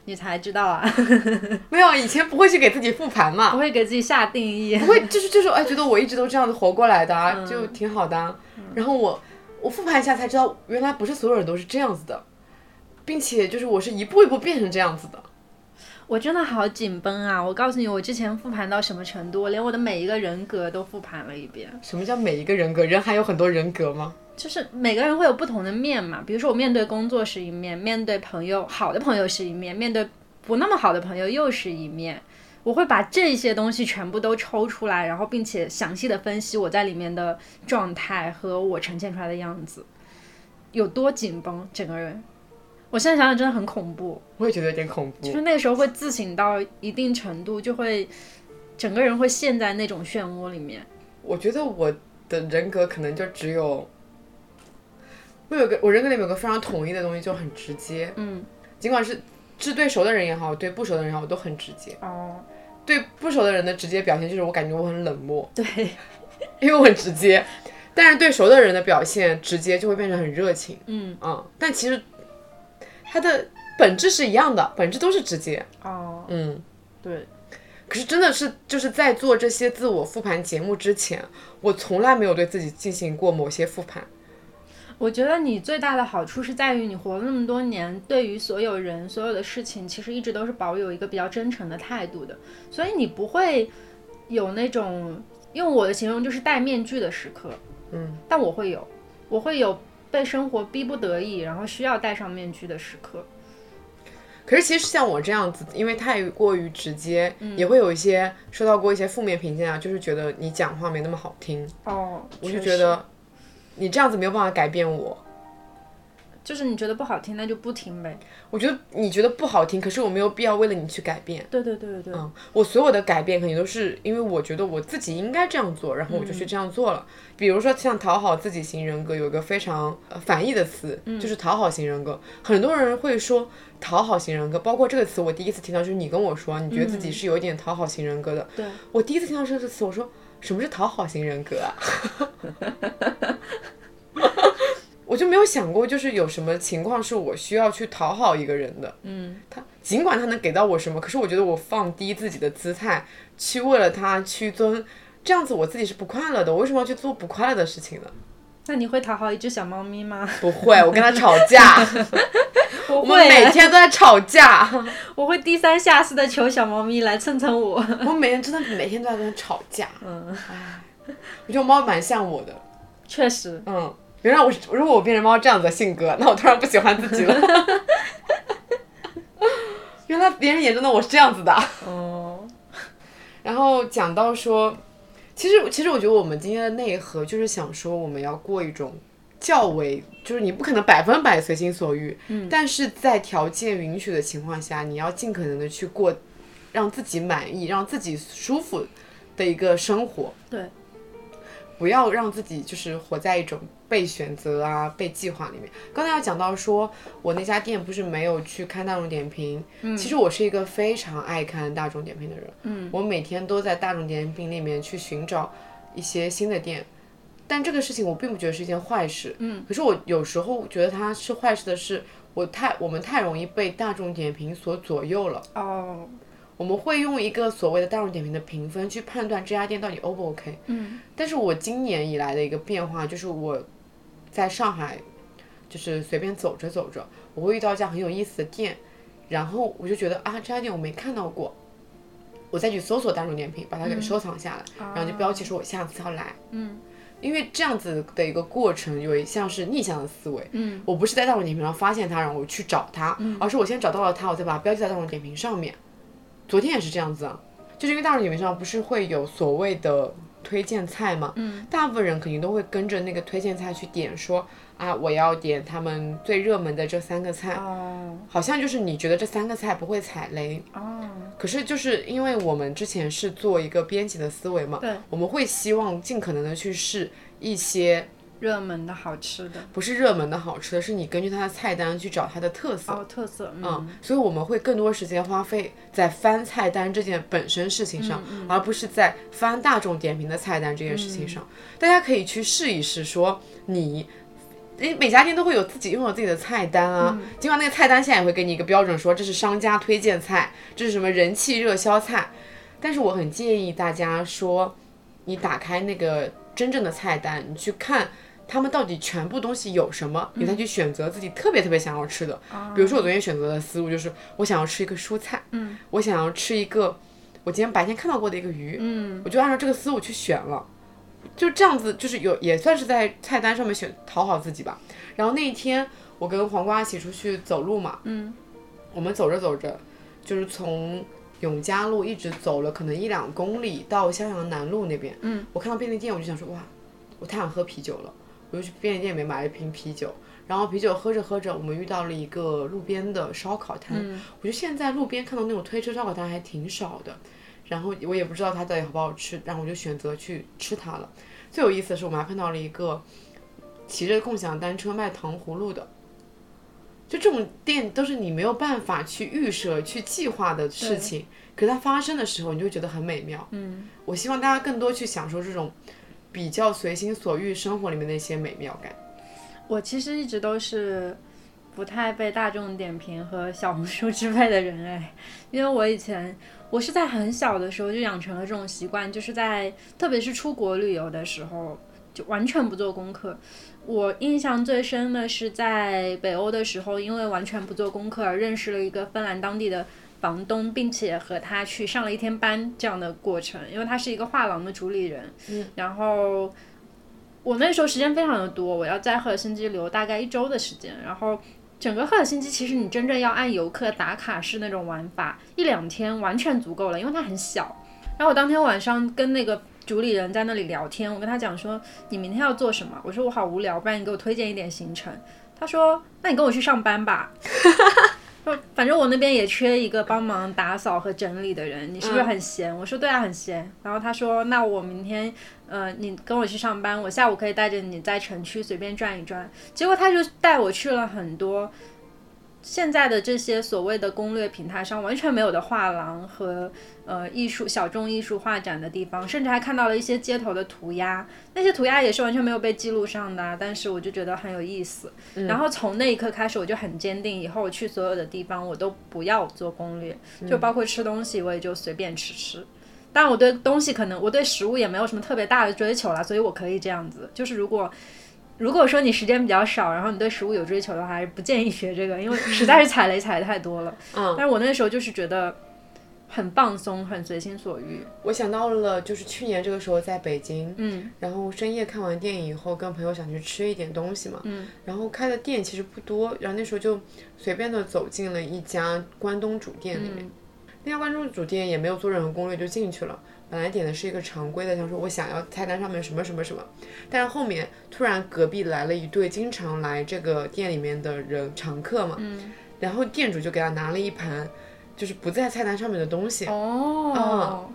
你才知道啊，没有，以前不会去给自己复盘嘛不，会给自己下定义。不会就是就是哎，觉得我一直都这样子活过来的啊，嗯就挺好的啊。然后我我复盘一下才知道，原来不是所有人都是这样子的，并且就是我是一步一步变成这样子的。我真的好紧绷啊！我告诉你，我之前复盘到什么程度，我连我的每一个人格都复盘了一遍。什么叫每一个人格？人还有很多人格吗？就是每个人会有不同的面嘛，比如说我面对工作是一面，面对朋友好的朋友是一面，面对不那么好的朋友又是一面。我会把这些东西全部都抽出来，然后并且详细的分析我在里面的状态和我呈现出来的样子有多紧绷，整个人。我现在想想真的很恐怖，我也觉得有点恐怖。就是那个时候会自省到一定程度，就会整个人会陷在那种漩涡里面。我觉得我的人格可能就只有，我有个我人格里面有个非常统一的东西，就很直接。嗯，尽管是是对熟的人也好，对不熟的人也好，我都很直接。哦，对不熟的人的直接表现就是我感觉我很冷漠，对，因为我很直接。但是对熟的人的表现直接就会变成很热情，嗯，嗯，但其实它的本质是一样的，本质都是直接，哦，嗯。对，可是真的是就是在做这些自我复盘节目之前，我从来没有对自己进行过某些复盘。我觉得你最大的好处是在于你活了那么多年，对于所有人、所有的事情，其实一直都是保有一个比较真诚的态度的，所以你不会有那种用我的形容就是戴面具的时刻。嗯，但我会有，我会有被生活逼不得已，然后需要戴上面具的时刻。可是其实像我这样子，因为太过于直接，也会有一些收到过一些负面评价，就是觉得你讲话没那么好听。哦，我就觉得你这样子没有办法改变我。就是你觉得不好听，那就不听呗。我觉得你觉得不好听，可是我没有必要为了你去改变。对对对对对，嗯，我所有的改变肯定都是因为我觉得我自己应该这样做，然后我就去这样做了。比如说像讨好自己型人格，有一个非常呃反义的词，就是讨好型人格。很多人会说讨好型人格，包括这个词，我第一次听到就是你跟我说，你觉得自己是有一点讨好型人格的。对，我第一次听到这个词，我说什么是讨好型人格啊？我就没有想过，就是有什么情况是我需要去讨好一个人的。嗯，他尽管他能给到我什么，可是我觉得我放低自己的姿态，去为了他屈尊，这样子我自己是不快乐的。我为什么要去做不快乐的事情呢？那你会讨好一只小猫咪吗？不会，我跟他吵架，我 我们每天都在吵架。我会低三下四的求小猫咪来蹭蹭我。我每天真的每天都在跟他吵架。嗯，我觉得猫蛮像我的。确实，嗯，原来我是如果我变成猫这样子的性格，那我突然不喜欢自己了。原来别人眼中的我是这样子的。哦，然后讲到说，其实其实我觉得我们今天的内核就是想说，我们要过一种较为，就是你不可能百分百随心所欲，嗯，但是在条件允许的情况下，你要尽可能的去过让自己满意、让自己舒服的一个生活。对，不要让自己就是活在一种被选择啊、被计划里面。刚才要讲到说，我那家店不是没有去看大众点评，嗯，其实我是一个非常爱看大众点评的人，嗯，我每天都在大众点评里面去寻找一些新的店，但这个事情我并不觉得是一件坏事，嗯，可是我有时候觉得它是坏事的是，我太我们太容易被大众点评所左右了。哦，我们会用一个所谓的大众点评的评分去判断这家店到底 O 不 OK。嗯，但是我今年以来的一个变化就是我在上海，就是随便走着走着，我会遇到一家很有意思的店，然后我就觉得啊这家店我没看到过，我再去搜索大众点评，把它给收藏下来，然后就标记说我下次要来。嗯，因为这样子的一个过程，有一项是逆向的思维。嗯，我不是在大众点评上发现它，然后我去找它，而是我先找到了它，我再把它标记在大众点评上面。昨天也是这样子啊，就是因为大众点评上不是会有所谓的推荐菜嘛？嗯，大部分人肯定都会跟着那个推荐菜去点说，啊，我要点他们最热门的这三个菜。哦，好像就是你觉得这三个菜不会踩雷，哦，可是就是因为我们之前是做一个编辑的思维嘛，对，我们会希望尽可能的去试一些热门的好吃的，不是热门的好吃的，是你根据它的菜单去找它的特色。哦，特色，嗯，嗯，所以我们会更多时间花费在翻菜单这件本身事情上，而不是在翻大众点评的菜单这件事情上。大家可以去试一试，说你。诶，每家店都会有自己拥有自己的菜单啊，尽管那个菜单现在也会给你一个标准，说这是商家推荐菜，这是什么人气热销菜，但是我很建议大家说，你打开那个真正的菜单，你去看他们到底全部东西有什么，你再去选择自己特别特别想要吃的。比如说我昨天选择的思路就是，我想要吃一个蔬菜，嗯，我想要吃一个我今天白天看到过的一个鱼，嗯，我就按照这个思路去选了。就这样子，就是有也算是在菜单上面选讨好自己吧。然后那一天，我跟黄瓜一起出去走路嘛，嗯，我们走着走着，就是从永嘉路一直走了可能一两公里到襄阳南路那边，嗯，我看到便利店，我就想说哇，我太想喝啤酒了，我就去便利店里面买了一瓶啤酒。然后啤酒喝着喝着，我们遇到了一个路边的烧烤摊。我觉得现在路边看到那种推车烧烤摊还挺少的。然后我也不知道它到底好不好吃，然后我就选择去吃它了。最有意思的是，我们还碰到了一个骑着共享单车卖糖葫芦的，就这种店都是你没有办法去预设、去计划的事情，可它发生的时候，你就会觉得很美妙。嗯，我希望大家更多去享受这种比较随心所欲生活里面的一些美妙感。我其实一直都是不太被大众点评和小红书支配的人哎，因为我以前我是在很小的时候就养成了这种习惯，就是在特别是出国旅游的时候就完全不做功课。我印象最深的是在北欧的时候，因为完全不做功课而认识了一个芬兰当地的房东，并且和他去上了一天班这样的过程，因为他是一个画廊的主理人，嗯，然后。我那时候时间非常的多，我要在赫尔辛基留大概一周的时间，然后整个赫尔辛基其实你真正要按游客打卡式那种玩法，一两天完全足够了，因为它很小。然后我当天晚上跟那个主理人在那里聊天，我跟他讲说你明天要做什么？我说我好无聊，不然你给我推荐一点行程。他说那你跟我去上班吧。反正我那边也缺一个帮忙打扫和整理的人，你是不是很闲？我说对啊，很闲。然后他说那我明天。呃，你跟我去上班，我下午可以带着你在城区随便转一转。结果他就带我去了很多现在的这些所谓的攻略平台上完全没有的画廊和呃艺术小众艺术画展的地方，甚至还看到了一些街头的涂鸦。那些涂鸦也是完全没有被记录上的，但是我就觉得很有意思。然后从那一刻开始，我就很坚定，以后去所有的地方我都不要做攻略，就包括吃东西，我也就随便吃吃。但我对东西可能我对食物也没有什么特别大的追求了，所以我可以这样子。就是如果如果说你时间比较少，然后你对食物有追求的话，还是不建议学这个，因为实在是踩雷踩的太多了。嗯，但是我那时候就是觉得很放松，很随心所欲。我想到了，就是去年这个时候在北京，嗯，然后深夜看完电影以后，跟朋友想去吃一点东西嘛，嗯，然后开的店其实不多，然后那时候就随便的走进了一家关东煮店里面。那家关东煮店也没有做任何攻略就进去了，本来点的是一个常规的，想说我想要菜单上面什么什么什么，但是后面突然隔壁来了一对经常来这个店里面的人常客嘛，嗯，然后店主就给他拿了一盘就是不在菜单上面的东西，哦，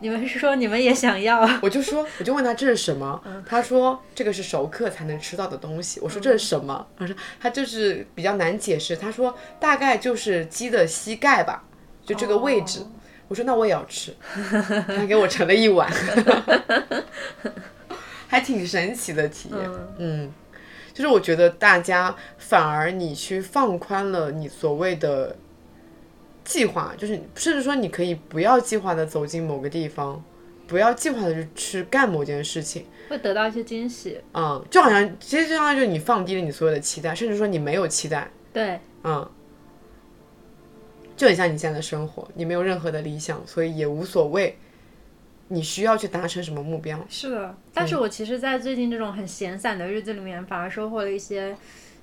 你们是说你们也想要？我就说我就问他这是什么，嗯他说这个是熟客才能吃到的东西，我说这是什么？他说他就是比较难解释，他说大概就是鸡的膝盖吧。就这个位置，我说那我也要吃，他给我盛了一碗，还挺神奇的体验。嗯，就是我觉得大家反而你去放宽了你所谓的计划，就是甚至说你可以不要计划的走进某个地方，不要计划的去干某件事情，会得到一些惊喜。嗯，就好像其实就相当于就是你放低了你所有的期待，甚至说你没有期待。对，嗯。就很像你现在的生活，你没有任何的理想，所以也无所谓。你需要去达成什么目标？是的，但是我其实，在最近这种很闲散的日子里面，反而收获了一些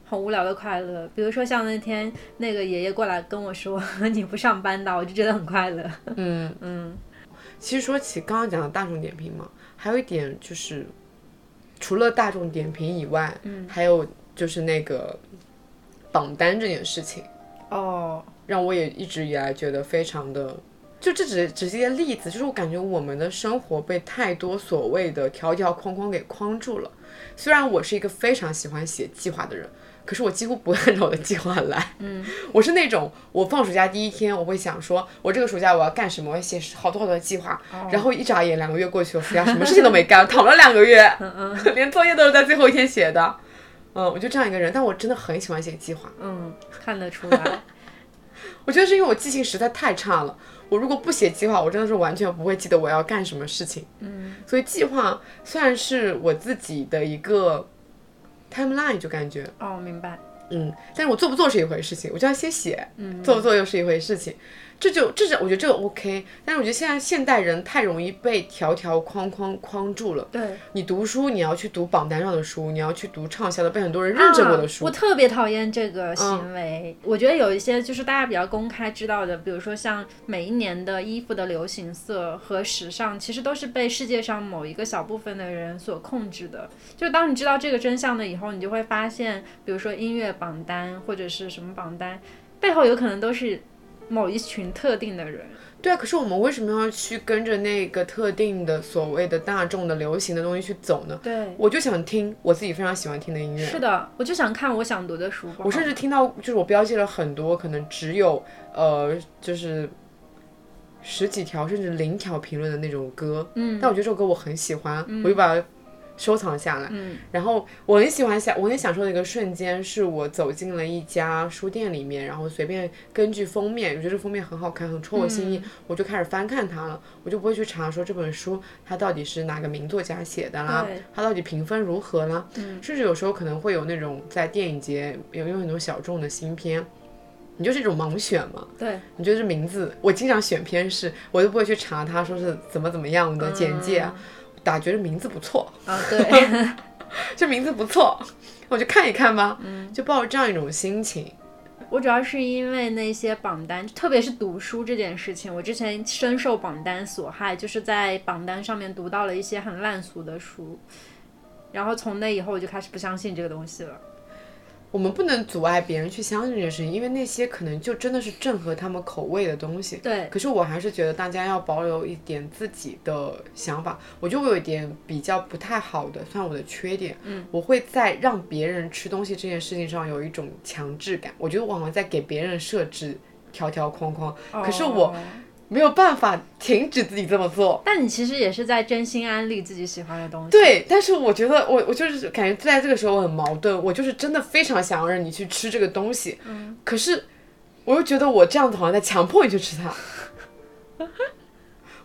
很无聊的快乐。比如说，像那天那个爷爷过来跟我说：“你不上班的”，我就觉得很快乐。嗯嗯。其实说起刚刚讲的大众点评嘛，还有一点就是，除了大众点评以外，嗯，还有就是那个榜单这件事情。哦。让我也一直以来觉得非常的，就这只只是一个例子，就是我感觉我们的生活被太多所谓的条条框框给框住了。虽然我是一个非常喜欢写计划的人，可是我几乎不会按照我的计划来。嗯，我是那种我放暑假第一天，我会想说，我这个暑假我要干什么，我要写好多好多的计划。然后一眨眼两个月过去了，暑假什么事情都没干，躺了两个月，连作业都是在最后一天写的。嗯，我就这样一个人，但我真的很喜欢写计划。嗯，看得出来。我觉得是因为我记性实在太差了。我如果不写计划，我真的是完全不会记得我要干什么事情。嗯，所以计划算是我自己的一个 timeline，就感觉哦，明白。嗯，但是我做不做是一回事情，我就要先写。嗯，做不做又是一回事情。这就这是我觉得这个 OK，但是我觉得现在现代人太容易被条条框框框住了。对，你读书你要去读榜单上的书，你要去读畅销的被很多人认证过的书。啊、我特别讨厌这个行为。嗯、我觉得有一些就是大家比较公开知道的，比如说像每一年的衣服的流行色和时尚，其实都是被世界上某一个小部分的人所控制的。就当你知道这个真相了以后，你就会发现，比如说音乐榜单或者是什么榜单，背后有可能都是。某一群特定的人。对啊，可是我们为什么要去跟着那个特定的所谓的大众的流行的东西去走呢？对，我就想听我自己非常喜欢听的音乐。是的，我就想看我想读的书。我甚至听到，就是我标记了很多可能只有呃，就是十几条甚至零条评论的那种歌，嗯，但我觉得这首歌我很喜欢，我就把它收藏下来。嗯，然后我很喜欢享，我很享受的一个瞬间，是我走进了一家书店里面，然后随便根据封面，我觉得这封面很好看，很戳我心意，我就开始翻看它了。我就不会去查说这本书它到底是哪个名作家写的啦，它到底评分如何啦，嗯甚至有时候可能会有那种在电影节有有很多小众的新片。你就是一种盲选嘛？对，你觉得这名字，我经常选片是，我都不会去查它说是怎么怎么样的简介啊，打觉得名字不错，啊，对，这名字不错，我就看一看吧，嗯就抱着这样一种心情。我主要是因为那些榜单，特别是读书这件事情，我之前深受榜单所害，就是在榜单上面读到了一些很烂俗的书，然后从那以后我就开始不相信这个东西了。我们不能阻碍别人去相信这件事情，因为那些可能就真的是正合他们口味的东西。对，可是我还是觉得大家要保留一点自己的想法。我就会有一点比较不太好的，算我的缺点。嗯，我会在让别人吃东西这件事情上有一种强制感。我觉得我好像在给别人设置条条框框，可是我哦没有办法停止自己这么做。但你其实也是在真心安利自己喜欢的东西。对，但是我觉得我我就是感觉在这个时候我很矛盾，我就是真的非常想要让你去吃这个东西，嗯可是我又觉得我这样子好像在强迫你去吃它。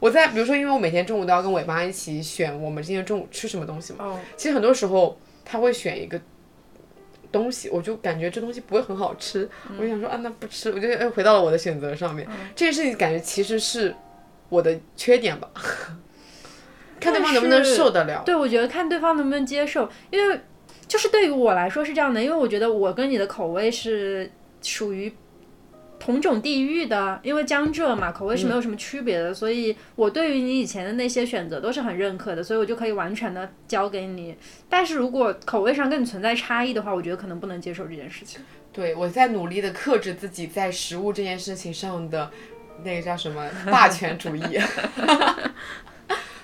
我在比如说，因为我每天中午都要跟尾巴一起选我们今天中午吃什么东西嘛，哦，其实很多时候他会选一个东西，我就感觉这东西不会很好吃，我就想说啊，那不吃，我就又回到了我的选择上面。这件事情感觉其实是我的缺点吧，看对方能不能受得了。对，我觉得看对方能不能接受，因为就是对于我来说是这样的，因为我觉得我跟你的口味是属于同种地域的，因为江浙嘛，口味是没有什么区别的，所以我对于你以前的那些选择都是很认可的，所以我就可以完全的交给你。但是如果口味上跟你存在差异的话，我觉得可能不能接受这件事情。对，我在努力的克制自己在食物这件事情上的那个叫什么霸权主义。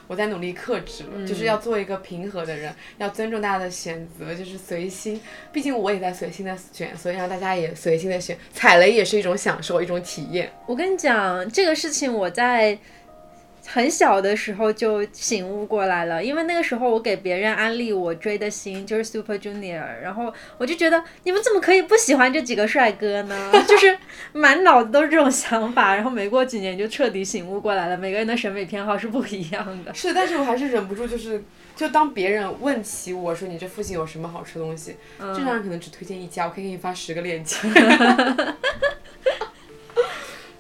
我在努力克制，就是要做一个平和的人，要尊重大家的选择，就是随心。毕竟我也在随心的选，所以让大家也随心的选。踩雷也是一种享受，一种体验。我跟你讲，这个事情我在很小的时候就醒悟过来了，因为那个时候我给别人安利我追的星就是 Super Junior，然后我就觉得你们怎么可以不喜欢这几个帅哥呢？就是满脑子都是这种想法，然后没过几年就彻底醒悟过来了，每个人的审美偏好是不一样的。是，但是我还是忍不住，就是就当别人问起我说你这附近有什么好吃的东西，正常人可能只推荐一家，我可以给你发十个链接。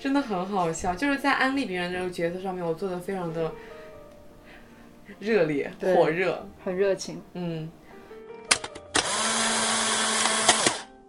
真的很好笑，就是在安利别人这个角色上面，我做的非常的热烈、火热。很热情，嗯。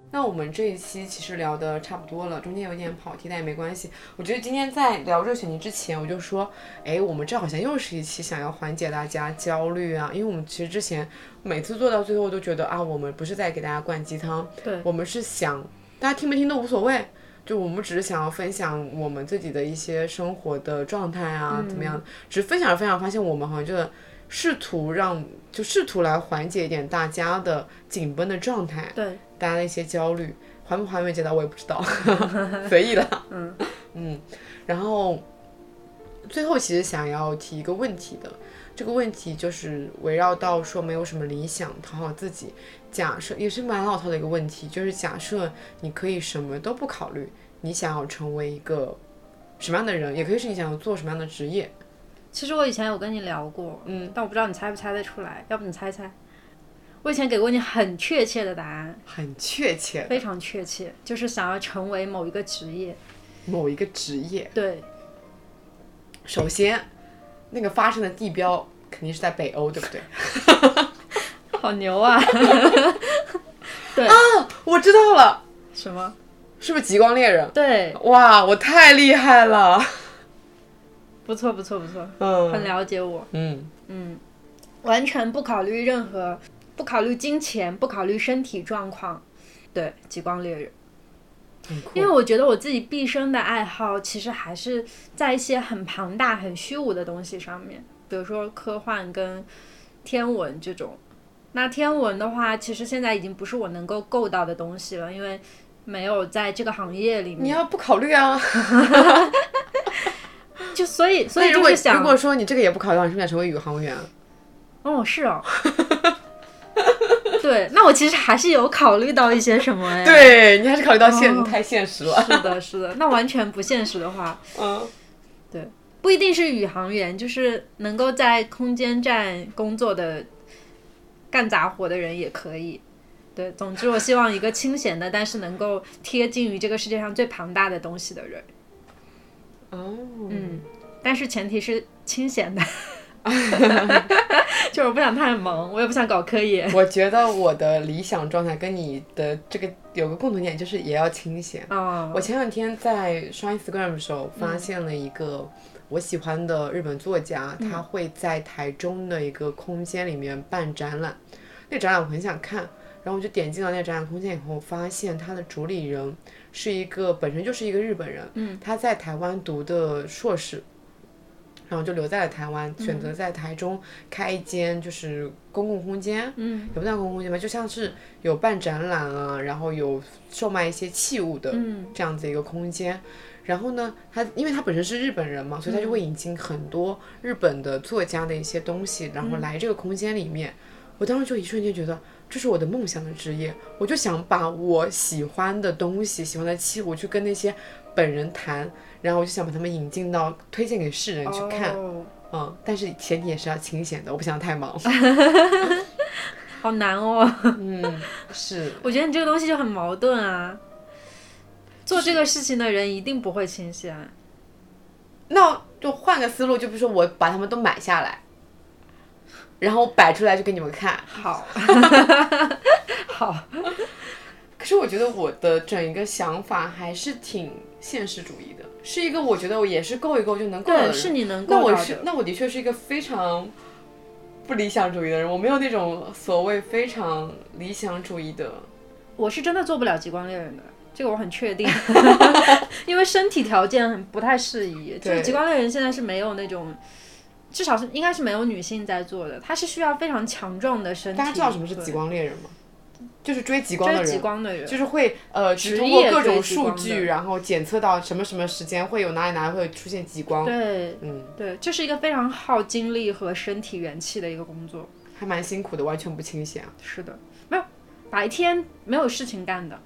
那我们这一期其实聊的差不多了，中间有点跑题，但也没关系。我觉得今天在聊这个选题之前，我就说，哎，我们这好像又是一期想要缓解大家焦虑啊，因为我们其实之前每次做到最后都觉得啊，我们不是在给大家灌鸡汤，对我们是想大家听没听都无所谓，就我们只是想要分享我们自己的一些生活的状态啊，怎么样？只是分享着分享，发现我们好像就是试图让，就试图来缓解一点大家的紧绷的状态，对，大家的一些焦虑，缓不缓解到我也不知道，随意了。嗯嗯，然后最后其实想要提一个问题的，这个问题就是围绕到说没有什么理想，讨好自己。假设也是蛮老套的一个问题，就是假设你可以什么都不考虑，你想要成为一个什么样的人，也可以是你想要做什么样的职业。其实我以前有跟你聊过，嗯，但我不知道你猜不猜得出来，要不你猜猜？我以前给过你很确切的答案，很确切非常确切，就是想要成为某一个职业。某一个职业。对，首先，那个发生的地标肯定是在北欧，对不对？好牛啊！对啊我知道了，什么？是不是极光猎人？对，哇，我太厉害了！不错不错不错，嗯很了解我。嗯，嗯，完全不考虑任何，不考虑金钱，不考虑身体状况。对，极光猎人。很酷因为我觉得我自己毕生的爱好，其实还是在一些很庞大、很虚无的东西上面，比如说科幻跟天文这种。那天文的话，其实现在已经不是我能够够到的东西了，因为没有在这个行业里面，你要不考虑啊？就所以所以如果就是想如，果说你这个也不考虑，你是不是想成为宇航员啊？哦，是哦。对，那我其实还是有考虑到一些什么呀。，对你还是考虑到现、哦太现实了。是的，是的。那完全不现实的话，嗯，对不一定是宇航员，就是能够在空间站工作的干杂活的人也可以。对，总之我希望一个清闲的，但是能够贴近于这个世界上最庞大的东西的人。哦，嗯，但是前提是清闲的 就是我不想太忙，我也不想搞科研。我觉得我的理想状态跟你的这个有个共同点，就是也要清闲。哦，我前两天在刷 Instagram 的时候，发现了一个我喜欢的日本作家，他会在台中的一个空间里面办展览。那展览我很想看，然后我就点进了那个展览空间以后，发现他的主理人是一个本身就是一个日本人，嗯，他在台湾读的硕士。然后就留在了台湾，选择在台中开一间就是公共空间，嗯也不算公共空间吧，就像是有办展览啊，然后有售卖一些器物的嗯这样子一个空间。然后呢，他因为他本身是日本人嘛，所以他就会引进很多日本的作家的一些东西，然后来这个空间里面。我当时就一瞬间觉得这是我的梦想的职业，我就想把我喜欢的东西、喜欢的器物去跟那些本人谈，然后我就想把他们引进到推荐给世人去看。哦嗯，但是前提也是要清闲的，我不想太忙。好难哦。嗯，是。我觉得你这个东西就很矛盾啊。做这个事情的人一定不会清闲。那就换个思路，就比如说我把他们都买下来，然后摆出来就给你们看。好，好，可是我觉得我的整一个想法还是挺现实主义的，是一个我觉得我也是够一够就能够的对，人。是你能那我。是那我的确是一个非常不理想主义的人，我没有那种所谓非常理想主义的。我是真的做不了极光猎人的，这个我很确定，因为身体条件很不太适宜。就是对极光猎人现在是没有那种，至少是应该是没有女性在做的，它是需要非常强壮的身体。大家知道什么是极光猎人吗？就是追极光的人，追极光的人，就是会呃，只通过各种数据，然后检测到什么什么时间会有哪里哪里会出现极光。对嗯，对，这是一个非常耗精力和身体元气的一个工作。还蛮辛苦的，完全不清闲啊。是的，没有白天没有事情干的。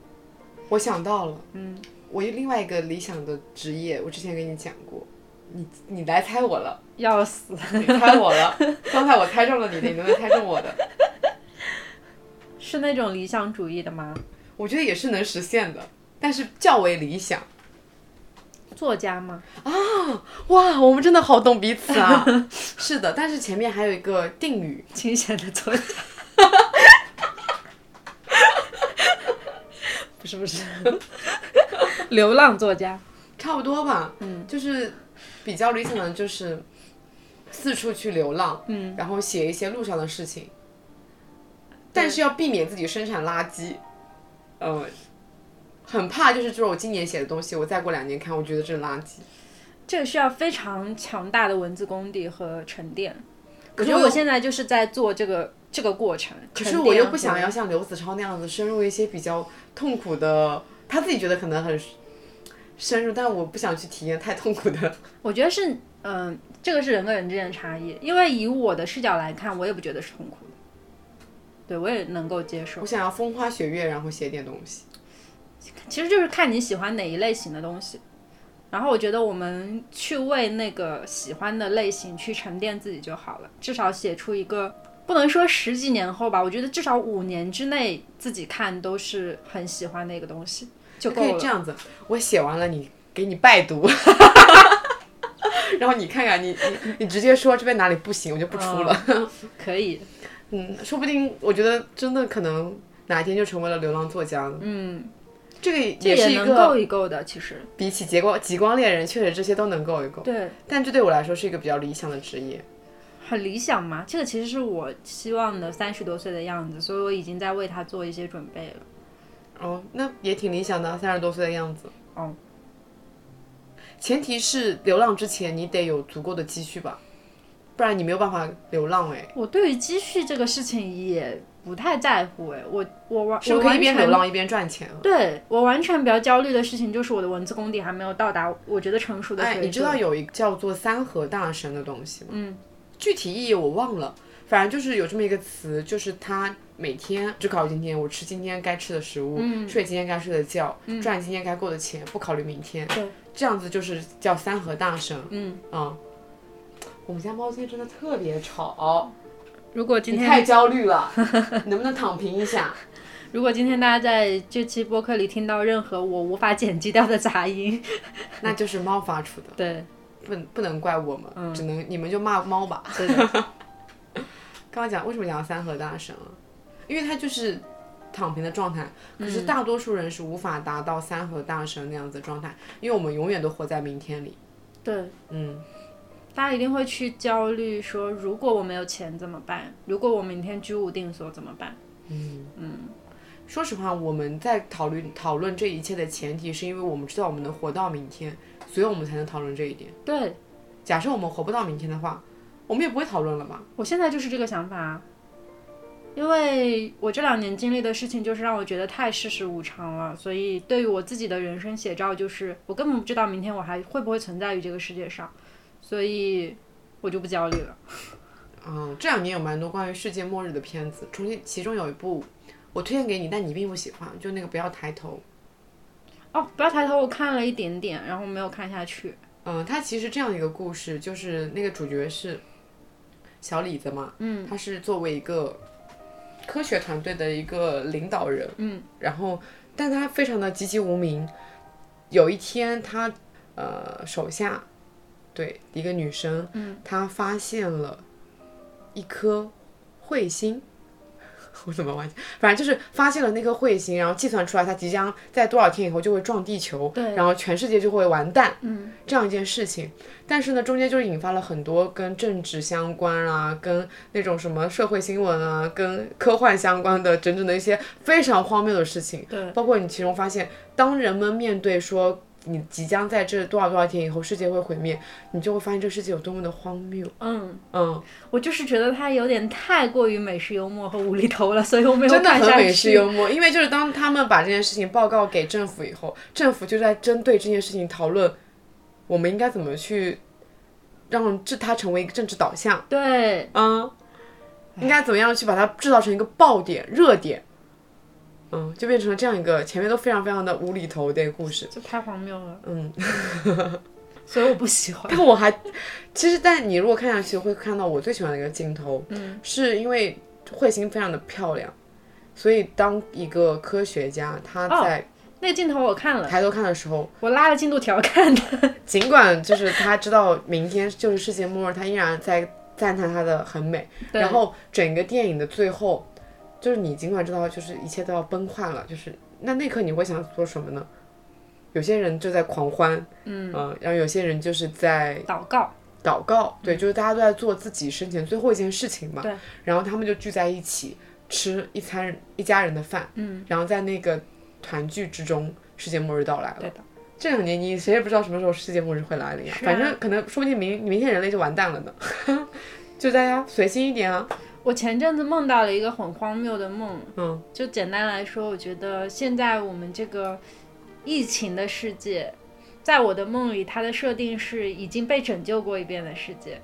我想到了，嗯，我另外一个理想的职业，我之前跟你讲过，你你来猜我了，要死，你猜我了，刚才我猜中了你的，你能不能猜中我的？是那种理想主义的吗？我觉得也是能实现的，但是较为理想。作家吗？啊哇，我们真的好懂彼此啊！是的，但是前面还有一个定语，清闲的作家。不是不是，流浪作家。差不多吧，嗯，就是比较理想的就是四处去流浪，嗯，然后写一些路上的事情，但是要避免自己生产垃圾，呃，很怕就是说我今年写的东西，我再过两年看，我觉得这是垃圾。这个需要非常强大的文字功底和沉淀。我可是我现在就是在做这个这个过程。可是我又不想要像刘子超那样子深入一些比较痛苦的，他自己觉得可能很深入，但我不想去体验太痛苦的。我觉得是，嗯、这个是人跟人之间的差异。因为以我的视角来看，我也不觉得是痛苦的，对我也能够接受我。想要风花雪月，然后写点东西。其实就是看你喜欢哪一类型的东西。然后我觉得我们去为那个喜欢的类型去沉淀自己就好了，至少写出一个，不能说十几年后吧，我觉得至少五年之内自己看都是很喜欢的一个东西就。可以这样子，我写完了，你给你拜读，然后你看看你你你直接说这边哪里不行，我就不出了。可以，嗯，说不定我觉得真的可能哪一天就成为了流浪作家了。嗯，这个也是一个够一够的，其实比起极光极光猎人，确实这些都能够一够，对，但这对我来说是一个比较理想的职业。很理想吗。这个其实是我希望的三十多岁的样子，所以我已经在为他做一些准备了。哦，那也挺理想的，三十多岁的样子。哦，前提是流浪之前你得有足够的积蓄吧，不然你没有办法流浪哎。我对于积蓄这个事情也不太在乎哎，我我完是不是可以一边流浪一边赚钱？对我完全比较焦虑的事情就是我的文字功底还没有到达我觉得成熟的水哎，你知道有一个叫做三和大神的东西吗？嗯，具体意义我忘了，反正就是有这么一个词，就是他每天只考虑今天，我吃今天该吃的食物，嗯睡今天该睡的觉，赚今天该过的钱，不考虑明天。对，这样子就是叫三和大神。嗯，嗯，我们家猫今天真的特别吵，如果今你太焦虑了，能不能躺平一下？如果今天大家在这期播客里听到任何我无法剪辑掉的杂音，那就是猫发出的，对不不能怪我们，只能你们就骂猫吧。对的，刚刚讲为什么讲三和大神啊？因为他就是躺平的状态，可是大多数人是无法达到三和大神那样子的状态，因为我们永远都活在明天里。对，嗯，大家一定会去焦虑说，如果我没有钱怎么办？如果我明天居无定所怎么办？嗯嗯说实话，我们在讨论讨论这一切的前提，是因为我们知道我们能活到明天，所以我们才能讨论这一点。对假设我们活不到明天的话，我们也不会讨论了吧？我现在就是这个想法啊，因为我这两年经历的事情，就是让我觉得太世事无常了，所以对于我自己的人生写照，就是我根本不知道明天我还会不会存在于这个世界上，所以我就不焦虑了。嗯，这两年有蛮多关于世界末日的片子，重新其中有一部我推荐给你，但你并不喜欢，就那个不要抬头。哦，不要抬头，我看了一点点，然后没有看下去。嗯，它其实这样一个故事，就是那个主角是小李子嘛，嗯，他是作为一个科学团队的一个领导人，嗯，然后但他非常的籍籍无名。有一天他呃手下对一个女生，嗯，她发现了一颗彗星。我怎么忘记？反正就是发现了那颗彗星，然后计算出来它即将在多少天以后就会撞地球，对然后全世界就会完蛋，嗯，这样一件事情。但是呢，中间就是引发了很多跟政治相关啊，跟那种什么社会新闻啊，跟科幻相关的整整的一些非常荒谬的事情。对，包括你其中发现，当人们面对说你即将在这多少多少天以后世界会毁灭，你就会发现这个世界有多么的荒谬。嗯，嗯，我就是觉得它有点太过于美式幽默和无厘头了，所以我没有真的。很美式幽默，因为就是当他们把这件事情报告给政府以后，政府就在针对这件事情讨论，我们应该怎么去让这它成为一个政治导向，对，嗯，应该怎么样去把它制造成一个爆点、热点，嗯，就变成了这样一个前面都非常非常的无厘头的一个故事，就太荒谬了，嗯，所以我不喜欢。但我还其实，但你如果看下去会看到我最喜欢的一个镜头，嗯，是因为彗星非常的漂亮，所以当一个科学家他在那个镜头我看了，抬头看的时候，我拉了进度条看的。尽管就是他知道明天就是世界末日，他依然在赞叹它的很美。然后整个电影的最后，就是你尽管知道就是一切都要崩坏了，就是那那刻你会想做什么呢？有些人就在狂欢，嗯然后有些人就是在祷告，祷告，对，就是大家都在做自己生前最后一件事情嘛。对。然后他们就聚在一起吃一餐一家人的饭，嗯，然后在那个团聚之中，世界末日到来了。对的。这两年你谁也不知道什么时候世界末日会来临呀、啊反正可能说不定明明天人类就完蛋了呢。就大家随心一点啊。我前阵子梦到了一个很荒谬的梦，嗯，就简单来说，我觉得现在我们这个疫情的世界，在我的梦里，它的设定是已经被拯救过一遍的世界。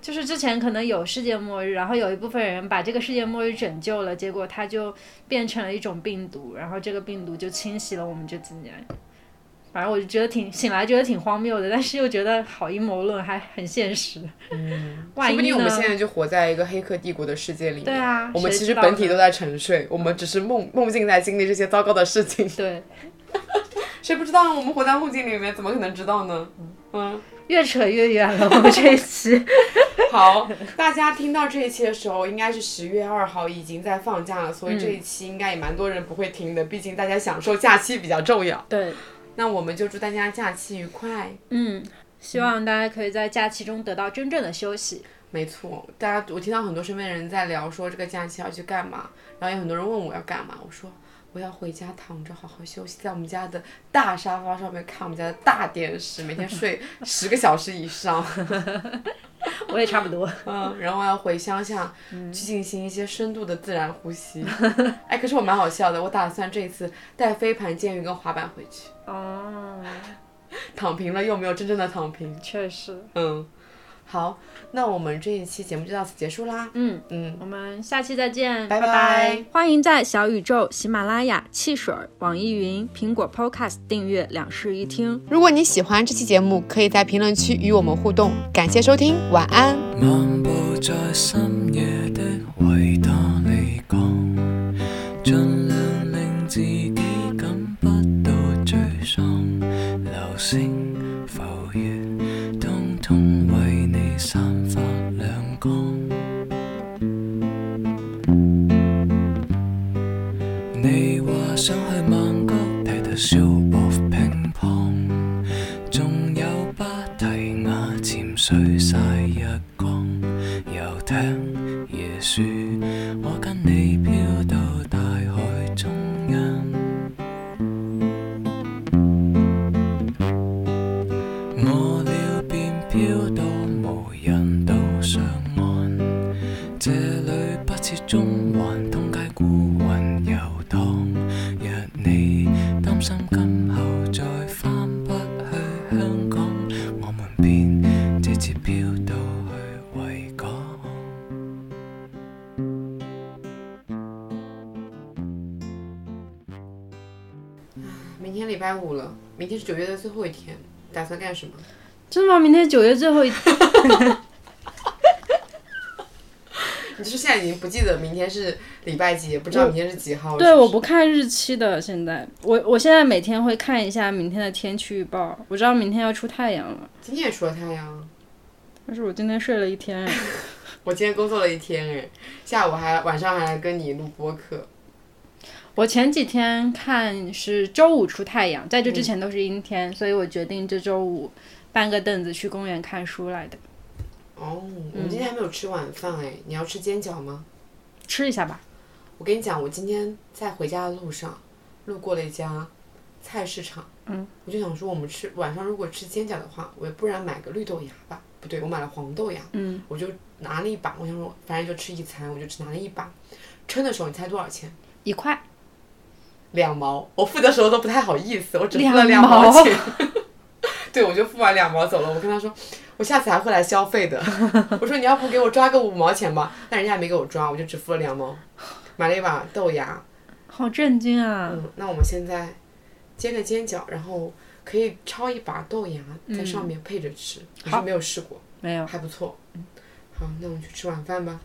就是之前可能有世界末日，然后有一部分人把这个世界末日拯救了，结果它就变成了一种病毒，然后这个病毒就侵袭了我们这几年。反正我就觉得挺醒来觉得挺荒谬的，但是又觉得好阴谋论，还很现实。嗯，万一说不定我们现在就活在一个黑客帝国的世界里面。对啊，我们其实本体都在沉睡，我们只是梦梦境在经历这些糟糕的事情。对，谁不知道我们活在梦境里面，怎么可能知道呢？嗯，越扯越远了，我们这一期。好，大家听到这一期的时候，应该是十月二号，已经在放假了，所以这一期应该也蛮多人不会听的，毕竟大家享受假期比较重要。对，那我们就祝大家假期愉快。嗯，希望大家可以在假期中得到真正的休息。没错，大家我听到很多身边人在聊说这个假期要去干嘛，然后有很多人问我要干嘛，我说我我要回家躺着好好休息，在我们家的大沙发上面看我们家的大电视，每天睡 十个小时以上。我也差不多。嗯，然后要回乡下去进行一些深度的自然呼吸。哎，可是我蛮好笑的，我打算这一次带飞盘、监狱跟滑板回去。哦，躺平了又没有真正的躺平。确实。嗯，好，那我们这一期节目就到此结束啦。嗯，嗯，我们下期再见，拜拜拜欢迎在小宇宙、喜马拉雅、汽水、网易云、苹果 Podcast 订阅两室一厅。如果你喜欢这期节目，可以在评论区与我们互动。感谢收听，晚安。漫步在深夜的維多利港，盡量令自己感不到沮喪。流星想去曼谷睇睇 show of ping pong，。仲有芭提雅潜水晒日光，遊艇椰樹，我跟你天是九月的最后一天，打算干什么？真的吗？明天九月最后一天 你就是现在已经不记得明天是礼拜几，也不知道明天是几号。对，我不看日期的。现在，我我现在每天会看一下明天的天气预报，我知道明天要出太阳了。今天也出了太阳，但是我今天睡了一天，我今天工作了一天哎，下午还晚上還來跟你录播客。我前几天看是周五出太阳，在这之前都是阴天，所以我决定这周五搬个凳子去公园看书来的。哦，我们今天还没有吃晚饭哎，你要吃煎饺吗？吃一下吧。我跟你讲，我今天在回家的路上，路过了一家菜市场，嗯，我就想说，我们吃晚上如果吃煎饺的话，我不然买个绿豆芽吧。不对，我买了黄豆芽，嗯，我就拿了一把，我想说反正就吃一餐，我就只拿了一把。称的时候，你猜多少钱？一塊。兩毛。我付的时候都不太好意思，我只付了兩兩毛钱。对。我就付完两毛走了。我跟他说，我下次还会来消费的。我说你要不给我抓个五毛钱吧，但人家也沒給我抓，我就只付了两毛，买了一把豆芽。好震惊啊！嗯，那我们现在煎个煎饺，然后可以焯一把豆芽在上面配着吃，我是没有试过，没有。还不錯。好，那我们去吃晚饭吧。